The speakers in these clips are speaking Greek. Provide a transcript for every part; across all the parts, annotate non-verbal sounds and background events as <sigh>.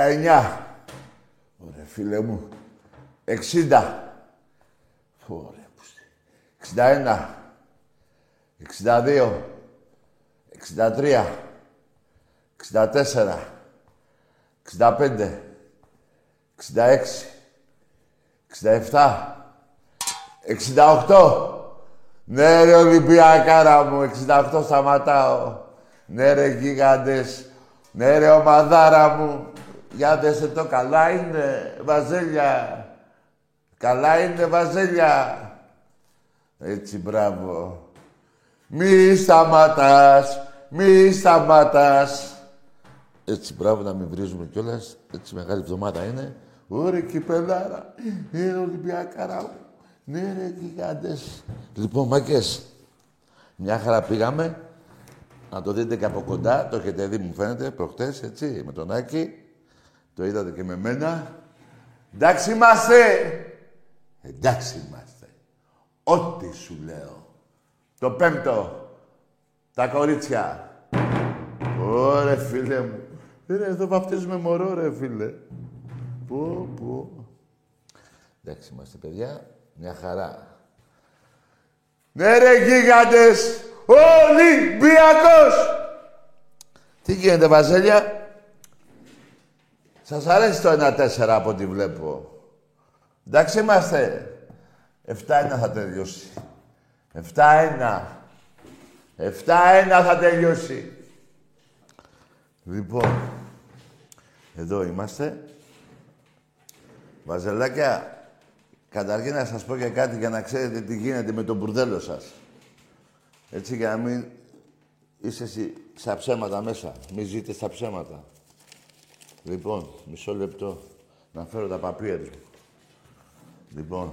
59. Ωραία, φίλε μου. 60. Ωραία, 61. 62. 63. 64. 65. 66. 67. 68. Ναι ρε Ολυμπιακάρα μου, 68 σταματάω. Ναι ρε γίγαντες. Ναι ρε ομαδάρα μου. Για δέστε το, καλά είναι, Βαζέλια. Καλά είναι, Βαζέλια. Έτσι, μπράβο. Μη σταματάς, μη σταματάς. Έτσι, μπράβο, να μην βρίζουμε κιόλας. Έτσι, μεγάλη εβδομάδα είναι. Ωραία, κυπελάρα. Είναι Ολυμπιακάρα. Ναι, ρε, γιγάντες. Λοιπόν, μάκες, μια χαρά πήγαμε. Να το δείτε και από κοντά. Το έχετε δει, μου φαίνεται, προχτές, έτσι, με τον Άκη. Το είδατε και με μένα. Εντάξει είμαστε. Εντάξει είμαστε. Ό,τι σου λέω. Το πέμπτο. Τα κορίτσια. Ωρε φίλε μου. Ρε, εδώ βαφτίζουμε μωρό ρε φίλε. Πω, πω. Εντάξει είμαστε παιδιά. Μια χαρά. Ναι ρε γίγαντες. Ολυμπιακός. Τι γίνεται Βασίλεια. Σας αρέσει το 1-4 από ό,τι βλέπω. Εντάξει είμαστε. 7-1 θα τελειώσει. 7-1. 7-1 θα τελειώσει. Λοιπόν, εδώ είμαστε. Βαζελάκια, καταρχήν να σας πω και κάτι για να ξέρετε τι γίνεται με τον μπουρδέλο σας. Έτσι για να μην είσαι εσύ στα ψέματα μέσα. Μην ζείτε στα ψέματα. Λοιπόν, μισό λεπτό. Να φέρω τα παπία μου. Λοιπόν.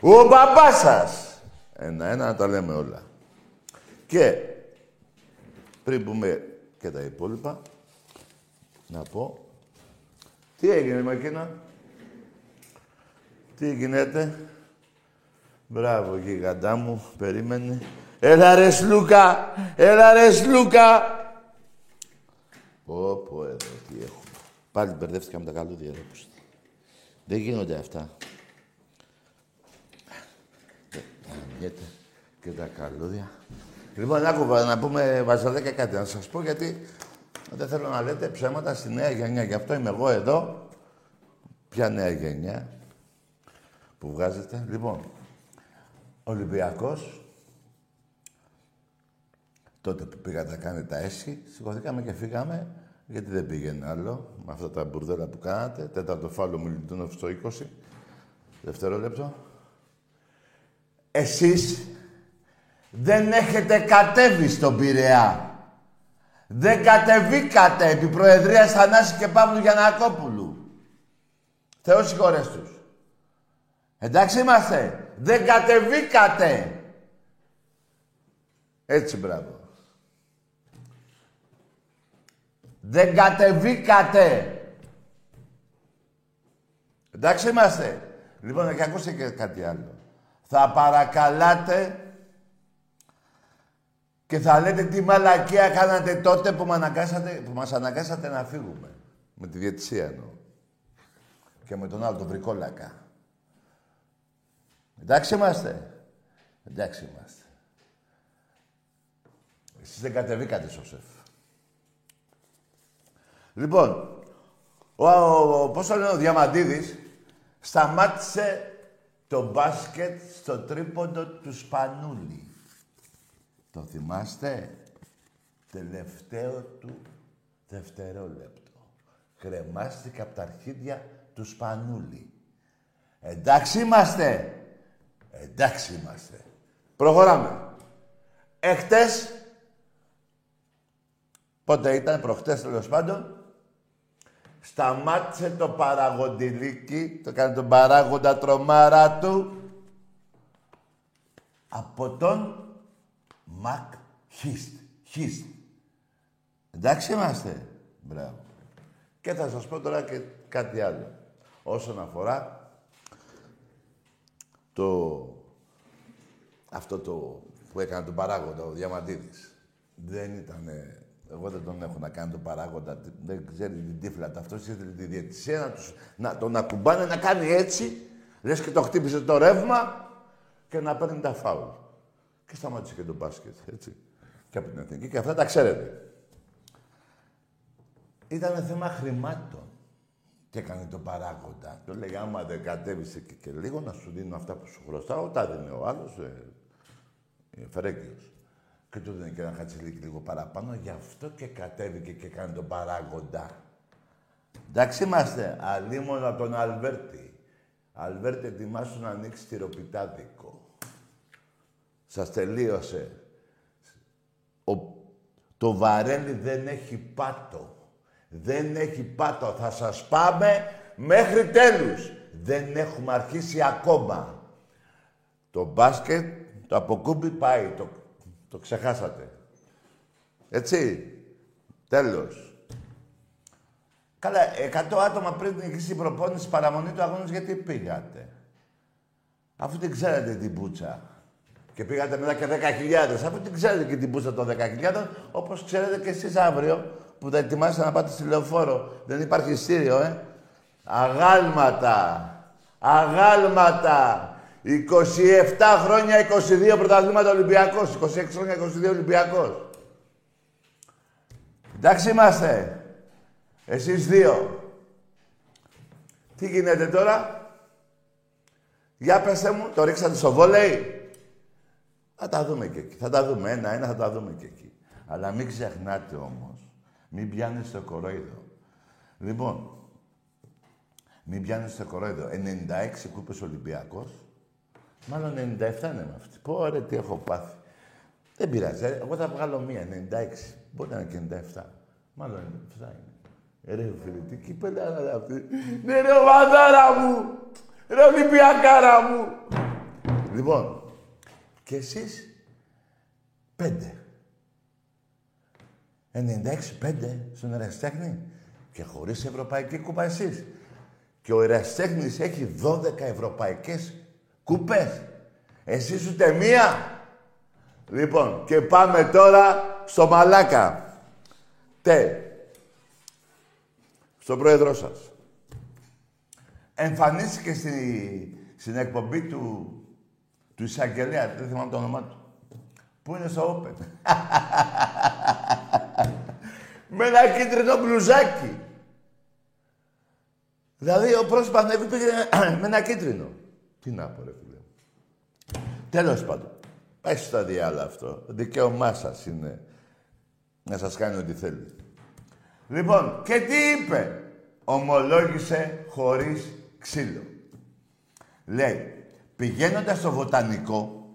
Ο μπαμπάς σας! Ένα-ένα να τα λέμε όλα. Και πριν πούμε και τα υπόλοιπα, να πω τι έγινε με εκείνα. Τι γίνεται. Μπράβο, γιγαντά μου. Περίμενε. Έλα ρε Σλούκα! Έλα ρε Σλούκα! Πω, πω, εδώ τι έχουμε. Πάλι μπερδεύτηκα με τα καλούδια, ρε. Δεν γίνονται αυτά. Γιατί και τα καλούδια. Λοιπόν, άκουγα να πούμε βαζαλέκα κάτι, να σας πω γιατί δεν θέλω να λέτε ψέματα στη νέα γενιά. Γι' αυτό είμαι εγώ εδώ. Ποια νέα γενιά που βγάζετε. Λοιπόν, Ολυμπιακός, τότε που πήγατε να κάνετε τα έσχη, σηκωθήκαμε και φύγαμε, γιατί δεν πήγαινε άλλο, με αυτά τα μπουρδέλα που κάνατε. Τέταρτο φάλο μου λιτούνοφ στο 20. Δευτερόλεπτο. Εσείς δεν έχετε κατέβει στον Πειραιά. Δεν κατεβήκατε επί Προεδρίας Θανάσης και Παύλου Γιανακόπουλου. Θεός συγχωρές τους. Εντάξει είμαστε. Δεν κατεβήκατε. Έτσι μπράβο. Δεν κατεβήκατε. Εντάξει είμαστε. Λοιπόν, και ακούστε και κάτι άλλο. Θα παρακαλάτε και θα λέτε τι μαλακία κάνατε τότε που, αναγκάσατε, που μας αναγκάσατε να φύγουμε. Με τη διετησία εννοώ. Και με τον άλλο, τον βρικόλακα. Εντάξει είμαστε. Εντάξει είμαστε. Εσείς δεν κατεβήκατε στο σεφ. Λοιπόν, ο, ο, πώς το λένε ο Διαμαντίδης, σταμάτησε το μπάσκετ στο τρίποντο του Σπανούλη. Το θυμάστε; Τελευταίο του δευτερόλεπτο. Κρεμάστηκε από τα αρχίδια του Σπανούλη. Εντάξει είμαστε. Εντάξει είμαστε. Προχωράμε. Εχθές, πότε ήταν, προχτές τέλος πάντων, σταμάτησε το παραγοντιλίκι, το κάνει τον παράγοντα τρομάρα του, από τον Μακ Χίστ. Χίστ. Εντάξει είμαστε. Μπράβο. Και θα σας πω τώρα και κάτι άλλο. Όσον αφορά το... αυτό το που έκανε τον παράγοντα, ο Διαμαντίδης. Δεν ήταν... Εγώ δεν τον έχω να κάνει τον παράγοντα. Δεν ξέρει την τύφλα του. Αυτός ήθελε τη διαιτησία να, τους, να τον ακουμπάνε να κάνει έτσι. Λες και το χτύπησε το ρεύμα και να παίρνει τα φάουλ. Και σταμάτησε και το μπάσκετ, έτσι. Και από την εθνική. Και αυτά τα ξέρετε. Ήταν θέμα χρημάτων. Και έκανε τον παράγοντα. Το λέει, άμα δεν κατέβησε και, και λίγο, να σου δίνω αυτά που σου χρωστάω. Τα δίνει ο άλλος, ε, ε, Και του δίνει και ένα χατσιλίκι λίγο παραπάνω. Γι' αυτό και κατέβηκε και έκανε τον παράγοντα. Εντάξει είμαστε. Αλλήμον από τον Αλβέρτη. Αλβέρτη, ετοιμάσου να ανοίξεις τυροπιτάδικο. Σας τελείωσε. Ο, το βαρέλι δεν έχει πάτο. Δεν έχει πάτο. Θα σας πάμε μέχρι τέλους. Δεν έχουμε αρχίσει ακόμα. Το μπάσκετ, το αποκούμπι πάει. Το, το ξεχάσατε. Έτσι. Τέλος. Καλά, 100 άτομα πριν την προπόνηση παραμονή του αγώνας γιατί πήγατε; Αφού δεν ξέρετε την πουτσα. Και πήγατε μετά και 10.000. Αφού την ξέρετε και την πούσα των 10.000, όπως ξέρετε και εσείς αύριο που θα ετοιμάσετε να πάτε στη λεωφόρο. Δεν υπάρχει ειστήριο, ε. Αγάλματα. Αγάλματα. 27 χρόνια, 22 πρωταθλήματα Ολυμπιακός. 26 χρόνια, 22 Ολυμπιακός. Εντάξει είμαστε. Εσείς δύο. Τι γίνεται τώρα; Για πέστε μου, το ρίξατε στο βόλεϊ; Θα τα δούμε και εκεί. Θα τα δούμε ένα-ένα, θα τα δούμε και εκεί. Αλλά μην ξεχνάτε όμως. Μην πιάνετε στο κορόιδο. Λοιπόν, μην πιάνετε στο κορόιδο. 96 κούπες Ολυμπιακός. Μάλλον 97 είναι με αυτή. Πω ρε, τι έχω πάθει. Δεν πειράζει. Ε, εγώ θα βγάλω μία, 96. Μπορεί να είναι και 97. Μάλλον 97 είναι. Ρε φίλε, τι κύπελα είναι αυτή. Ναι ρε, ομαδάρα μου. Ρε, Ολυμπιακάρα μου. Λοιπόν, και εσείς πέντε. 96-5 στον Εραστέχνη και χωρίς Ευρωπαϊκή Κούπα εσείς. Και ο Εραστέχνης έχει 12 ευρωπαϊκές κούπες. Εσείς ούτε μία. Λοιπόν, και πάμε τώρα στο Μαλάκα. Τε. Στον πρόεδρό σας. Εμφανίστηκε στη, στην εκπομπή του του εισαγγελέα, δεν θυμάμαι το όνομά του. Πού είναι στο Open. <laughs> με ένα κίτρινο μπλουζάκι. Δηλαδή ο πρόσωπος ανέβη πήγε <clears throat> με ένα κίτρινο. Τι να πω ρε φίλε. Τέλος πάντων. Πάει στα διάλα αυτό. Δικαίωμά σας είναι να σας κάνει ό,τι θέλει. Λοιπόν, και τι είπε; Ομολόγησε χωρίς ξύλο. Λέει, Πηγαίνοντας στο βοτανικό,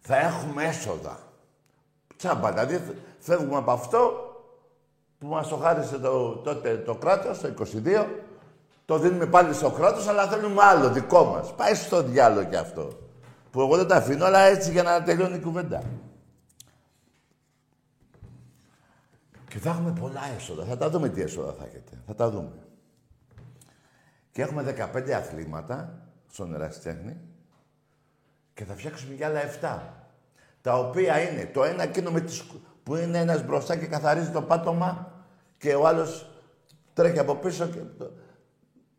θα έχουμε έσοδα. Τσάμπα, δηλαδή φεύγουμε από αυτό που μας το χάρισε το, τότε το κράτος, το 22, Το δίνουμε πάλι στο κράτος, αλλά θέλουμε άλλο, δικό μας. Πάει στο διάλογο κι αυτό. Που εγώ δεν τα αφήνω, αλλά έτσι για να τελειώνει η κουβέντα. Και θα έχουμε πολλά έσοδα. Θα τα δούμε τι έσοδα θα έχετε. Θα τα δούμε. Και έχουμε 15 αθλήματα στον Εραστέχνη και θα φτιάξουμε για άλλα 7. Τα οποία είναι το ένα εκείνο με τις, που είναι ένας μπροστά και καθαρίζει το πάτωμα και ο άλλος τρέχει από πίσω και...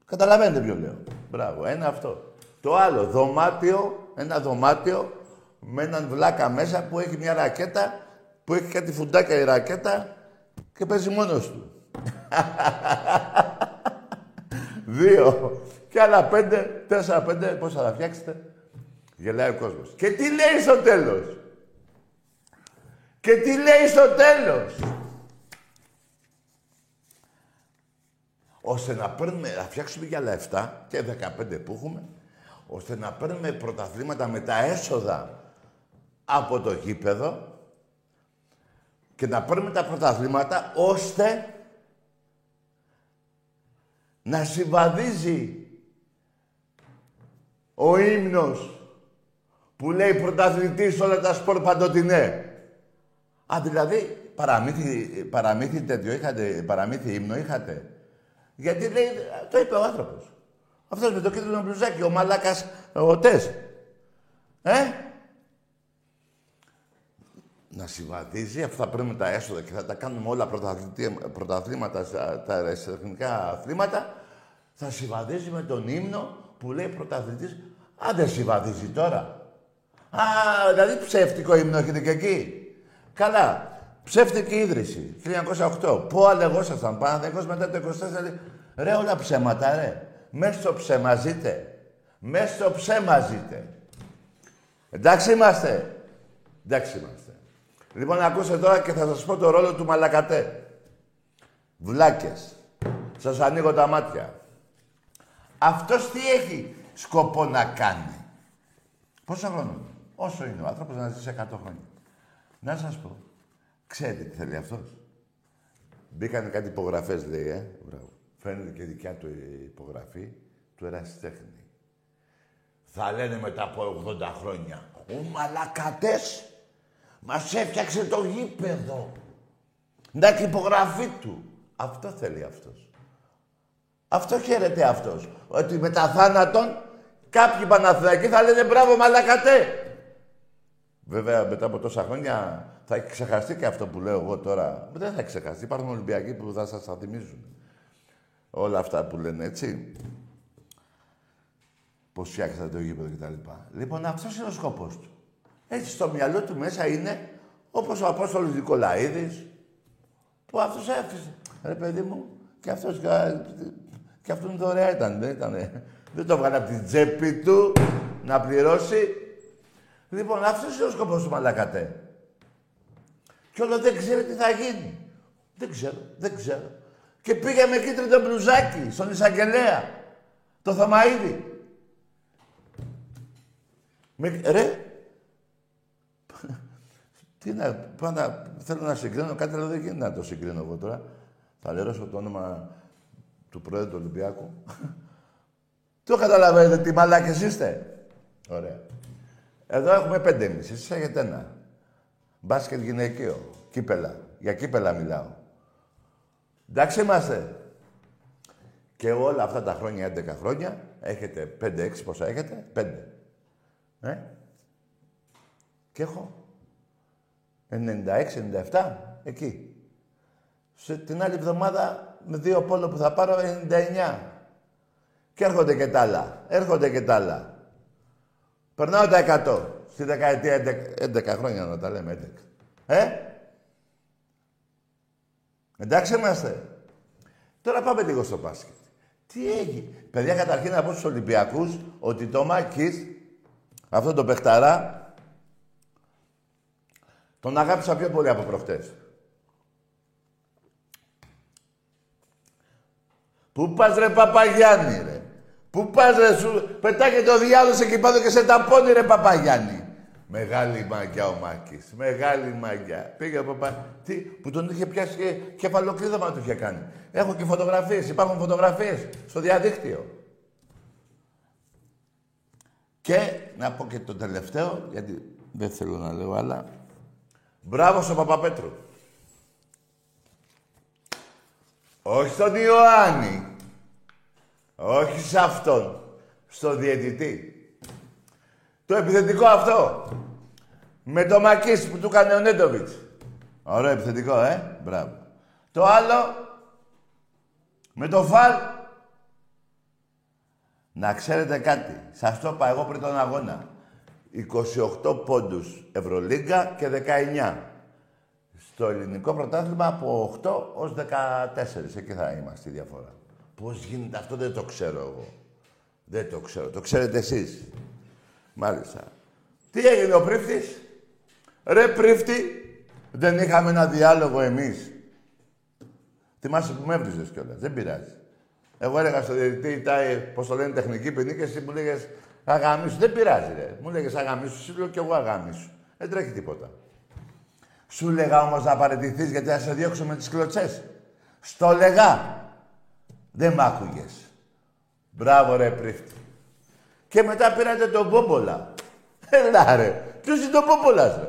Καταλαβαίνετε ποιο λέω. Μπράβο, ένα αυτό. Το άλλο, δωμάτιο, ένα δωμάτιο με έναν βλάκα μέσα που έχει μια ρακέτα, που έχει κάτι φουντάκια η ρακέτα και παίζει μόνος του. <laughs> Δύο. Και άλλα πέντε, τέσσερα, πέντε, πώς θα τα φτιάξετε. Γελάει ο κόσμος. Και τι λέει στο τέλος; Και τι λέει στο τέλος; Ώστε να παίρνουμε, να φτιάξουμε για άλλα 7 και 15 που έχουμε, ώστε να παίρνουμε πρωταθλήματα με τα έσοδα από το γήπεδο και να παίρνουμε τα πρωταθλήματα ώστε να συμβαδίζει ο ύμνος που λέει πρωταθλητής όλα τα σπορ παντοτινέ. Α, δηλαδή παραμύθι, παραμύθι τέτοιο είχατε, παραμύθι ύμνο είχατε. Γιατί λέει, το είπε ο άνθρωπος. Αυτός με το κίτρινο μπλουζάκι, ο μαλάκας, ο Τες. Ε, να συμβαδίζει, αυτά θα παίρνουμε τα έσοδα και θα τα κάνουμε όλα πρωταθλήματα, τα, τα αθλήματα, θα συμβαδίζει με τον ύμνο που λέει πρωταθλητής. Αν δεν συμβαδίζει τώρα. Α, δηλαδή ψεύτικο ύμνο έχετε και εκεί. Καλά. Ψεύτικη ίδρυση. 1908. Πού αλεγόσασταν. Παναδεκός μετά το 24. Ρε όλα ψέματα ρε. Μέσα στο ψέμα ζείτε. Μέσα στο ψέμα ζείτε. Εντάξει είμαστε. Εντάξει είμαστε. Λοιπόν, ακούσετε τώρα και θα σας πω το ρόλο του Μαλακατέ. Βλάκες. Σας ανοίγω τα μάτια. Αυτός τι έχει σκοπό να κάνει; Πόσο χρόνο. Όσο είναι ο άνθρωπος να ζήσει 100 χρόνια. Να σας πω. Ξέρετε τι θέλει αυτός. Μπήκανε κάτι υπογραφές, λέει, ε. Μπράβο. Φαίνεται και δικιά του η υπογραφή του ερασιτέχνη. Θα λένε μετά από 80 χρόνια. Ο μαλακατές μας έφτιαξε το γήπεδο. Να έχει υπογραφή του. Αυτό θέλει αυτός. Αυτό χαίρεται αυτός. Ότι μετά θάνατον κάποιοι Παναθηναϊκοί θα λένε μπράβο μαλακατέ. Βέβαια μετά από τόσα χρόνια θα έχει ξεχαστεί και αυτό που λέω εγώ τώρα. Δεν θα έχει ξεχαστεί. Υπάρχουν Ολυμπιακοί που θα σας θα θυμίζουν. Όλα αυτά που λένε έτσι. Πώς φτιάξατε το γήπεδο κτλ. Λοιπόν αυτός είναι ο σκοπός του. Έτσι στο μυαλό του μέσα είναι όπως ο Απόστολος Νικολαίδης, που αυτός έφυγε. Ρε παιδί μου, και αυτός και αυτόν δωρεά ήταν, δεν ήταν. Δεν το βγάλε από την τσέπη του να πληρώσει. Λοιπόν, αυτός είναι ο σκοπός του Μαλακατέ. Κι όλο δεν ξέρει τι θα γίνει. Δεν ξέρω, δεν ξέρω. Και πήγε με κίτρινο μπλουζάκι στον εισαγγελέα. Το Θωμαίδη. Με, ρε, τι να, πάντα θέλω να συγκρίνω κάτι, αλλά δεν γίνεται να το συγκρίνω εγώ τώρα. Θα λερώσω το όνομα του Πρόεδρου του Ολυμπιακού. το καταλαβαίνετε τι μαλάκες είστε. Ωραία. Εδώ έχουμε πέντε εμείς, εσείς έχετε ένα. Μπάσκετ γυναικείο, κύπελα. Για κύπελα μιλάω. Εντάξει είμαστε. Και όλα αυτά τα χρόνια, 11 χρόνια, έχετε 5-6, πόσα έχετε, 5. Ε; Και έχω 96-97, εκεί. Σε την άλλη εβδομάδα με δύο πόλο που θα πάρω 99. Και έρχονται και τα άλλα. Έρχονται και τα άλλα. Περνάω τα 100. Στη δεκαετία 11, 11 χρόνια να τα λέμε 11. Ε; Εντάξει είμαστε. Τώρα πάμε λίγο στο μπάσκετ. Τι έγινε; Παιδιά, καταρχήν να πω στους Ολυμπιακούς ότι το Μάκης, αυτό το παιχταρά, τον αγάπησα πιο πολύ από προχτές. Πού πας ρε Παπαγιάννη ρε; Πού πας ρε σου. Πετάγε το διάλογος εκεί πάνω και σε ταπώνει ρε Παπαγιάννη. Μεγάλη μαγιά ο Μάκης. Μεγάλη μαγιά. Πήγε από πάνω. Τι, που τον είχε πιάσει και κεφαλοκλείδωμα του είχε κάνει. Έχω και φωτογραφίες. Υπάρχουν φωτογραφίες στο διαδίκτυο. Και να πω και το τελευταίο, γιατί δεν θέλω να λέω άλλα. Μπράβο στον Παπαπέτρου. Όχι στον Ιωάννη. Όχι σε αυτόν. Στον διαιτητή. Το επιθετικό αυτό. Με το Μακίς που του έκανε ο Νέντοβιτς. Ωραίο επιθετικό, ε. Μπράβο. Το άλλο, με το φαλ. Να ξέρετε κάτι. Σας το είπα εγώ πριν τον αγώνα. 28 πόντους Ευρωλίγκα και 19. Στο ελληνικό πρωτάθλημα από 8 ως 14. Εκεί θα είμαστε η διαφορά. Πώς γίνεται αυτό δεν το ξέρω εγώ. Δεν το ξέρω. Το ξέρετε εσείς. Μάλιστα. Τι έγινε ο πρίφτης. Ρε πρίφτη, δεν είχαμε ένα διάλογο εμείς. Θυμάσαι που με έβριζες κιόλας. Δεν πειράζει. Εγώ έλεγα στο διαιτητή, πώς το λένε, τεχνική ποινή και εσύ μου λέγες αγάμισου. Δεν πειράζει, ρε. Μου λέγες αγάμισου, σου λέω κι εγώ αγάμισου. Δεν τρέχει τίποτα. Σου λέγα όμως να παραιτηθείς γιατί θα σε διώξω με τις κλωτσές. Στο λέγα. Δεν μ' άκουγες. Μπράβο ρε πρίφτη. Και μετά πήρατε τον Πόμπολα. Έλα ρε. Ποιος είναι ο Πόμπολας ρε;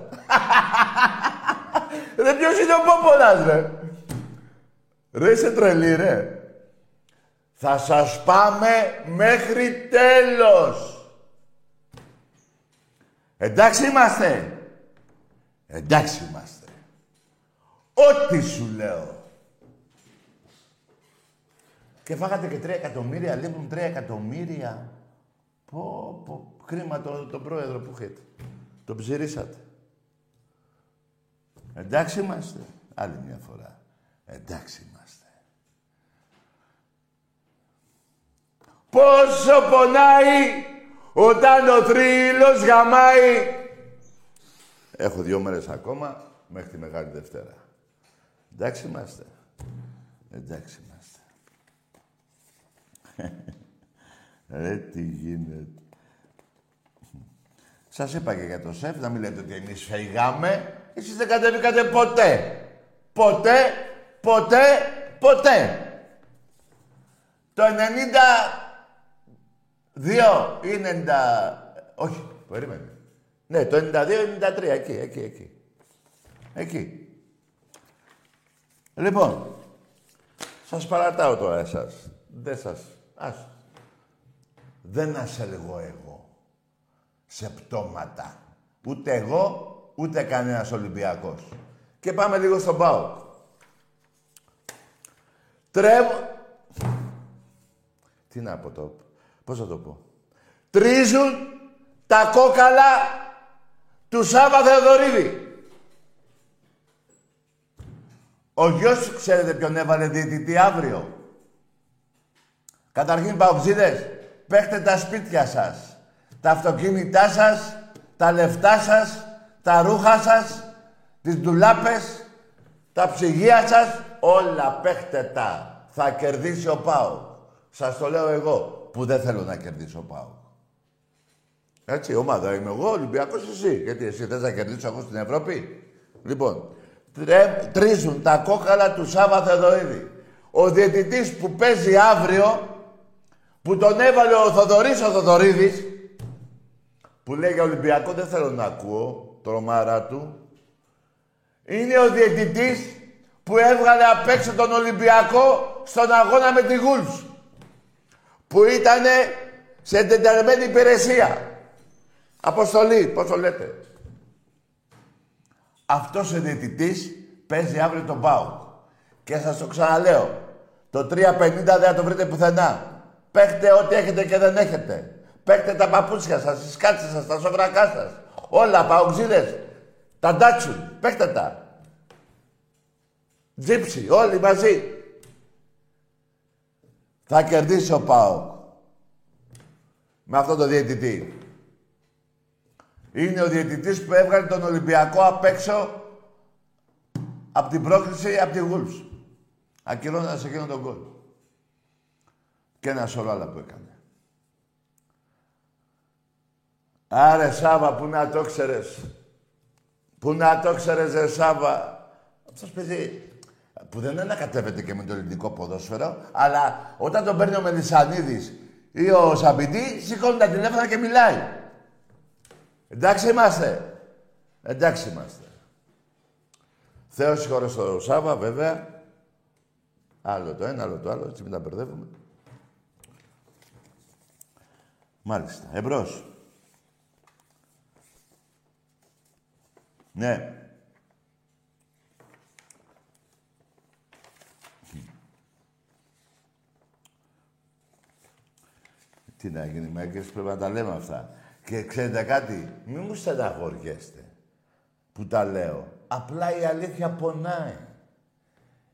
<laughs> ρε ποιος είναι ο Πόμπολας ρε; Ρε είσαι τρελή ρε. Θα σας πάμε μέχρι τέλος. Εντάξει είμαστε. Εντάξει είμαστε. Ό,τι σου λέω. Και φάγατε και τρία εκατομμύρια, λείπουν τρία εκατομμύρια. Πω, πω, κρίμα το, τον πρόεδρο που είχετε. Τον ψηρίσατε. Εντάξει είμαστε. Άλλη μια φορά. Εντάξει είμαστε. Πόσο πονάει όταν ο θρύλος γαμάει. Έχω δύο μέρες ακόμα μέχρι τη Μεγάλη Δευτέρα. Εντάξει είμαστε. Εντάξει είμαστε. Ρε τι γίνεται. Σας είπα και για το σεφ, να μην λέτε ότι εμείς φεγάμε. Εσείς δεν κατέβηκατε ποτέ. Ποτέ, ποτέ, ποτέ. Το 92 ή 90... Όχι, περίμενε. Ναι, το 92-93, εκεί, εκεί, εκεί. Εκεί. Λοιπόν, σας παρατάω τώρα εσάς. Δεν σας... Ας. Δεν ασελγώ εγώ σε πτώματα. Ούτε εγώ, ούτε κανένας Ολυμπιακός. Και πάμε λίγο στον Πάο. Τρέμω... Τι να πω το... Πώς θα το πω; Τρίζουν τα κόκαλα του Σάβα Θεοδωρίδη. Ο γιος ξέρετε ποιον έβαλε διαιτητή αύριο; Καταρχήν, παοξίδες, παίχτε τα σπίτια σας. Τα αυτοκίνητά σας, τα λεφτά σας, τα ρούχα σας, τις ντουλάπες, τα ψυγεία σας, όλα παίχτε τα. Θα κερδίσει ο Πάο. Σας το λέω εγώ, που δεν θέλω να κερδίσω ο Πάο. Έτσι, ομάδα είμαι εγώ, Ολυμπιακός εσύ. Γιατί εσύ θες να κερδίσω εγώ στην Ευρώπη; Λοιπόν, τρίζουν τα κόκαλα του Σάβα Θεοδοίδη. Ο διαιτητής που παίζει αύριο που τον έβαλε ο Θοδωρής ο Θοδωρίδης, που λέει για Ολυμπιακό, δεν θέλω να ακούω, τρομάρα του, είναι ο διαιτητής που έβγαλε απ' έξω τον Ολυμπιακό στον αγώνα με τη Γούλφς, που ήταν σε εντεταλμένη υπηρεσία. Αποστολή, πώς το λέτε. Αυτός ο διαιτητής παίζει αύριο τον ΠΑΟΚ. Και σας το ξαναλέω, το 3.50 δεν θα το βρείτε πουθενά. Παίχτε ό,τι έχετε και δεν έχετε. Παίχτε τα παπούτσια σας, τις κάτσες σας, τα σοβρακά σας. Όλα, παοξίδες. Τα ντάτσουν. Παίχτε τα. Τζίψι, όλοι μαζί. Θα κερδίσει ο ΠΑΟΚ. Με αυτό το διαιτητή. Είναι ο διαιτητής που έβγαλε τον Ολυμπιακό απ' έξω από την πρόκληση από τη Γούλφς. Ακυρώνοντας εκείνον τον κόλ. Και ένα σωρό άλλα που έκανε. Άρε Σάβα, πού να το ξέρες. Πού να το ξέρες, ρε Σάβα. Αυτός παιδί που δεν ανακατεύεται και με το ελληνικό ποδόσφαιρο, αλλά όταν τον παίρνει ο Μελισανίδης ή ο Σαμπιντή, σηκώνει τα τηλέφωνα και μιλάει. Εντάξει είμαστε. Εντάξει είμαστε. Θεός συγχωρώ στο Σάβα, βέβαια. Άλλο το ένα, άλλο το άλλο, έτσι μην τα μπερδεύουμε. Μάλιστα. Εμπρός. Ναι. Τι να γίνει, Μέγκες, πρέπει να τα λέμε αυτά. Και ξέρετε κάτι, μην μου στεναχωριέστε που τα λέω. Απλά η αλήθεια πονάει.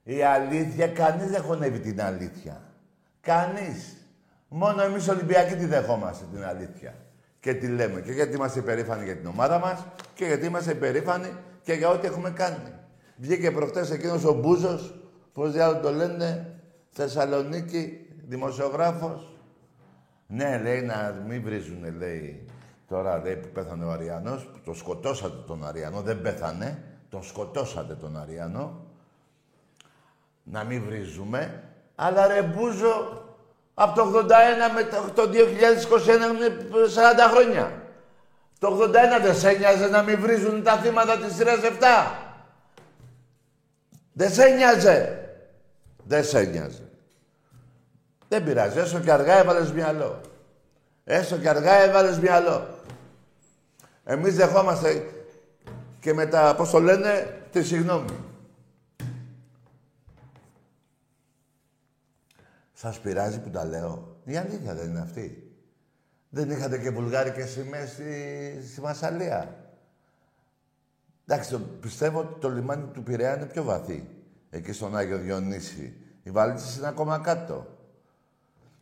Η αλήθεια, κανείς δεν χωνεύει την αλήθεια. Κανείς. Μόνο εμείς Ολυμπιακοί τη δεχόμαστε την αλήθεια. Και τη λέμε. Και γιατί είμαστε υπερήφανοι για την ομάδα μας και γιατί είμαστε υπερήφανοι και για ό,τι έχουμε κάνει. Βγήκε προχτές εκείνος ο Μπούζος, πώς διάλογο το λένε, Θεσσαλονίκη, δημοσιογράφος. Ναι, λέει, να μην βρίζουνε, λέει, τώρα λέει που πέθανε ο Αριανός, το σκοτώσατε τον Αριανό, δεν πέθανε, τον σκοτώσατε τον Αριανό. Να μην βρίζουμε, αλλά ρε Μπούζο, από το 81 με το 2021 είναι 40 χρόνια. Το 81 δεν σε νοιάζε να μην βρίζουν τα θύματα της σειράς 7. Δεν σε νοιάζε. Δεν σε νοιάζε. Δεν πειράζει. Έστω και αργά έβαλες μυαλό. Έστω και αργά έβαλες μυαλό. Εμείς δεχόμαστε και μετά, πώς το λένε, τη συγγνώμη. Σας πειράζει που τα λέω. Η αλήθεια δεν είναι αυτή. Δεν είχατε και βουλγάρικες σημαίες στη, στη Μασαλία. Εντάξει, το, πιστεύω ότι το λιμάνι του Πειραιά είναι πιο βαθύ. Εκεί στον Άγιο Διονύση. Οι βαλίτσες είναι ακόμα κάτω.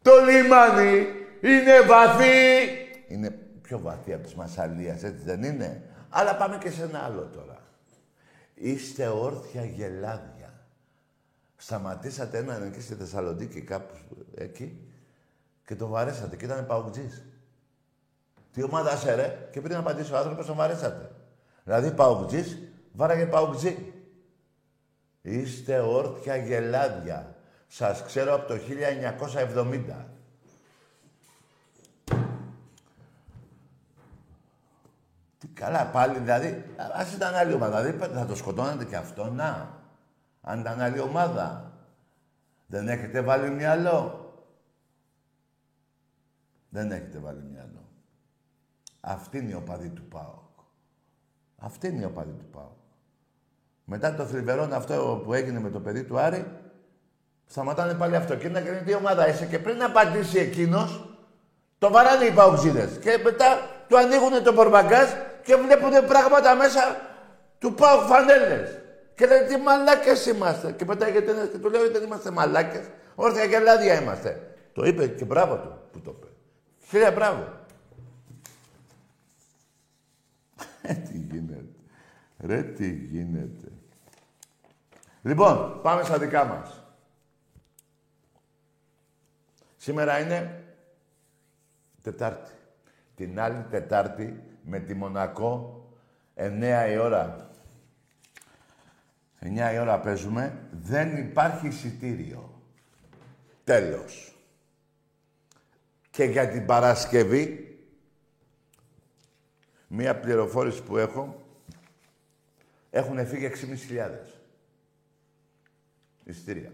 Το λιμάνι είναι βαθύ. Είναι πιο βαθύ από της Μασαλίας, έτσι δεν είναι; Αλλά πάμε και σε ένα άλλο τώρα. Είστε όρθια γελάδια. Σταματήσατε έναν εκεί στη Θεσσαλονίκη, κάπου εκεί, και τον βαρέσατε. Και ήταν παουτζής. Τι ομάδα σε ρε, και πριν να απαντήσει ο άνθρωπος, τον βαρέσατε. Δηλαδή παουτζής, βάραγε παουτζή. Είστε όρθια γελάδια. Σας ξέρω από το 1970. Τι καλά πάλι, δηλαδή, ας ήταν άλλη ομάδα, δηλαδή θα το σκοτώνατε και αυτό, να. Αν ήταν άλλη ομάδα. Δεν έχετε βάλει μυαλό. Δεν έχετε βάλει μυαλό. Αυτή είναι η οπαδή του ΠΑΟΚ. Αυτή είναι η οπαδή του ΠΑΟΚ. Μετά το θλιβερόν αυτό που έγινε με το παιδί του Άρη, σταματάνε πάλι αυτό. Και είναι τι ομάδα είσαι. Και πριν να απαντήσει εκείνος, το βαράνε οι παουτζίδες. Και μετά του ανοίγουν το πορμπαγκάζ και βλέπουν πράγματα μέσα του ΠΑΟΚ φανέλες. Και λέει τι μαλάκες είμαστε. Και πετάγεται ένας και του λέει δεν είμαστε μαλάκες. Όρθια και λάδια είμαστε. Το είπε και μπράβο του που το είπε. Χίλια μπράβο. <laughs> Ε, τι γίνεται. Ρε, τι γίνεται. Λοιπόν, πάμε στα δικά μας. Σήμερα είναι Τετάρτη. Την άλλη Τετάρτη με τη Μονακό, 9 η ώρα 9 η ώρα παίζουμε, δεν υπάρχει εισιτήριο. Τέλος. Και για την Παρασκευή, μία πληροφόρηση που έχω, έχουν φύγει 6.500 εισιτήρια.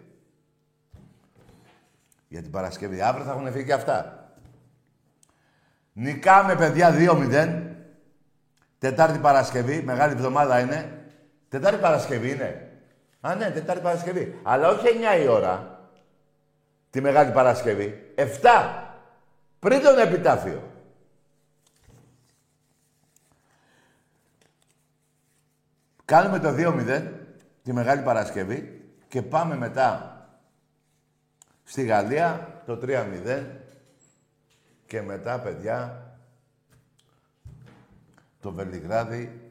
Για την Παρασκευή. Αύριο θα έχουν φύγει και αυτά. Νικάμε, παιδιά, 2-0. Τετάρτη Παρασκευή, μεγάλη εβδομάδα είναι. Τετάρτη Παρασκευή είναι. Α, ναι, Τετάρτη Παρασκευή. Αλλά όχι 9 η ώρα. Τη Μεγάλη Παρασκευή. 7. Πριν τον επιτάφιο. Κάνουμε το 2-0 τη Μεγάλη Παρασκευή και πάμε μετά στη Γαλλία το 3-0 και μετά, παιδιά, το Βελιγράδι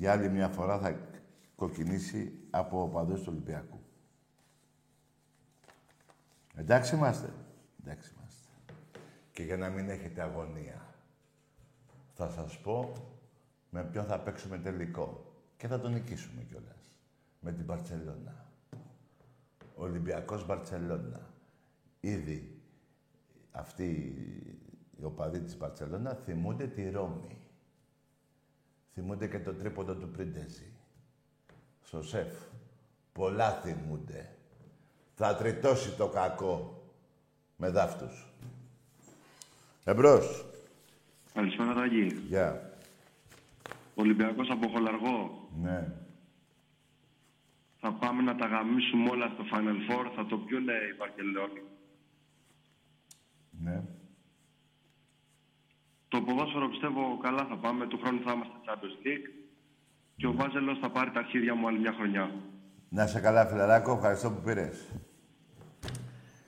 για άλλη μια φορά θα κοκκινήσει από οπαδούς του Ολυμπιακού. Εντάξει είμαστε. Εντάξει είμαστε. Και για να μην έχετε αγωνία. θα σας πω με ποιον θα παίξουμε τελικό. Και θα τον νικήσουμε κιόλας. Με την Μπαρτσελώνα. Ολυμπιακός Μπαρτσελώνα. Ήδη αυτοί οι οπαδοί της Μπαρτσελώνα θυμούνται τη Ρώμη. Θυμούνται και το τρίποντο του Πριντέζη. Στο σεφ. Πολλά θυμούνται. Θα τριτώσει το κακό με δάφτους. Εμπρός. Καλησπέρα, Τάκη. Γεια. Ολυμπιακός από Χολαργό. Ναι. Θα πάμε να τα γαμίσουμε όλα στο Final Four. Θα το πιούνε οι Βαρκελόνοι. Ναι. Το ποδόσφαιρο πιστεύω καλά θα πάμε. Του χρόνου θα είμαστε Champions League. Και ο Βάζελος θα πάρει τα αρχίδια μου άλλη μια χρονιά. Να σε καλά, φιλαράκο. Ευχαριστώ που πήρες.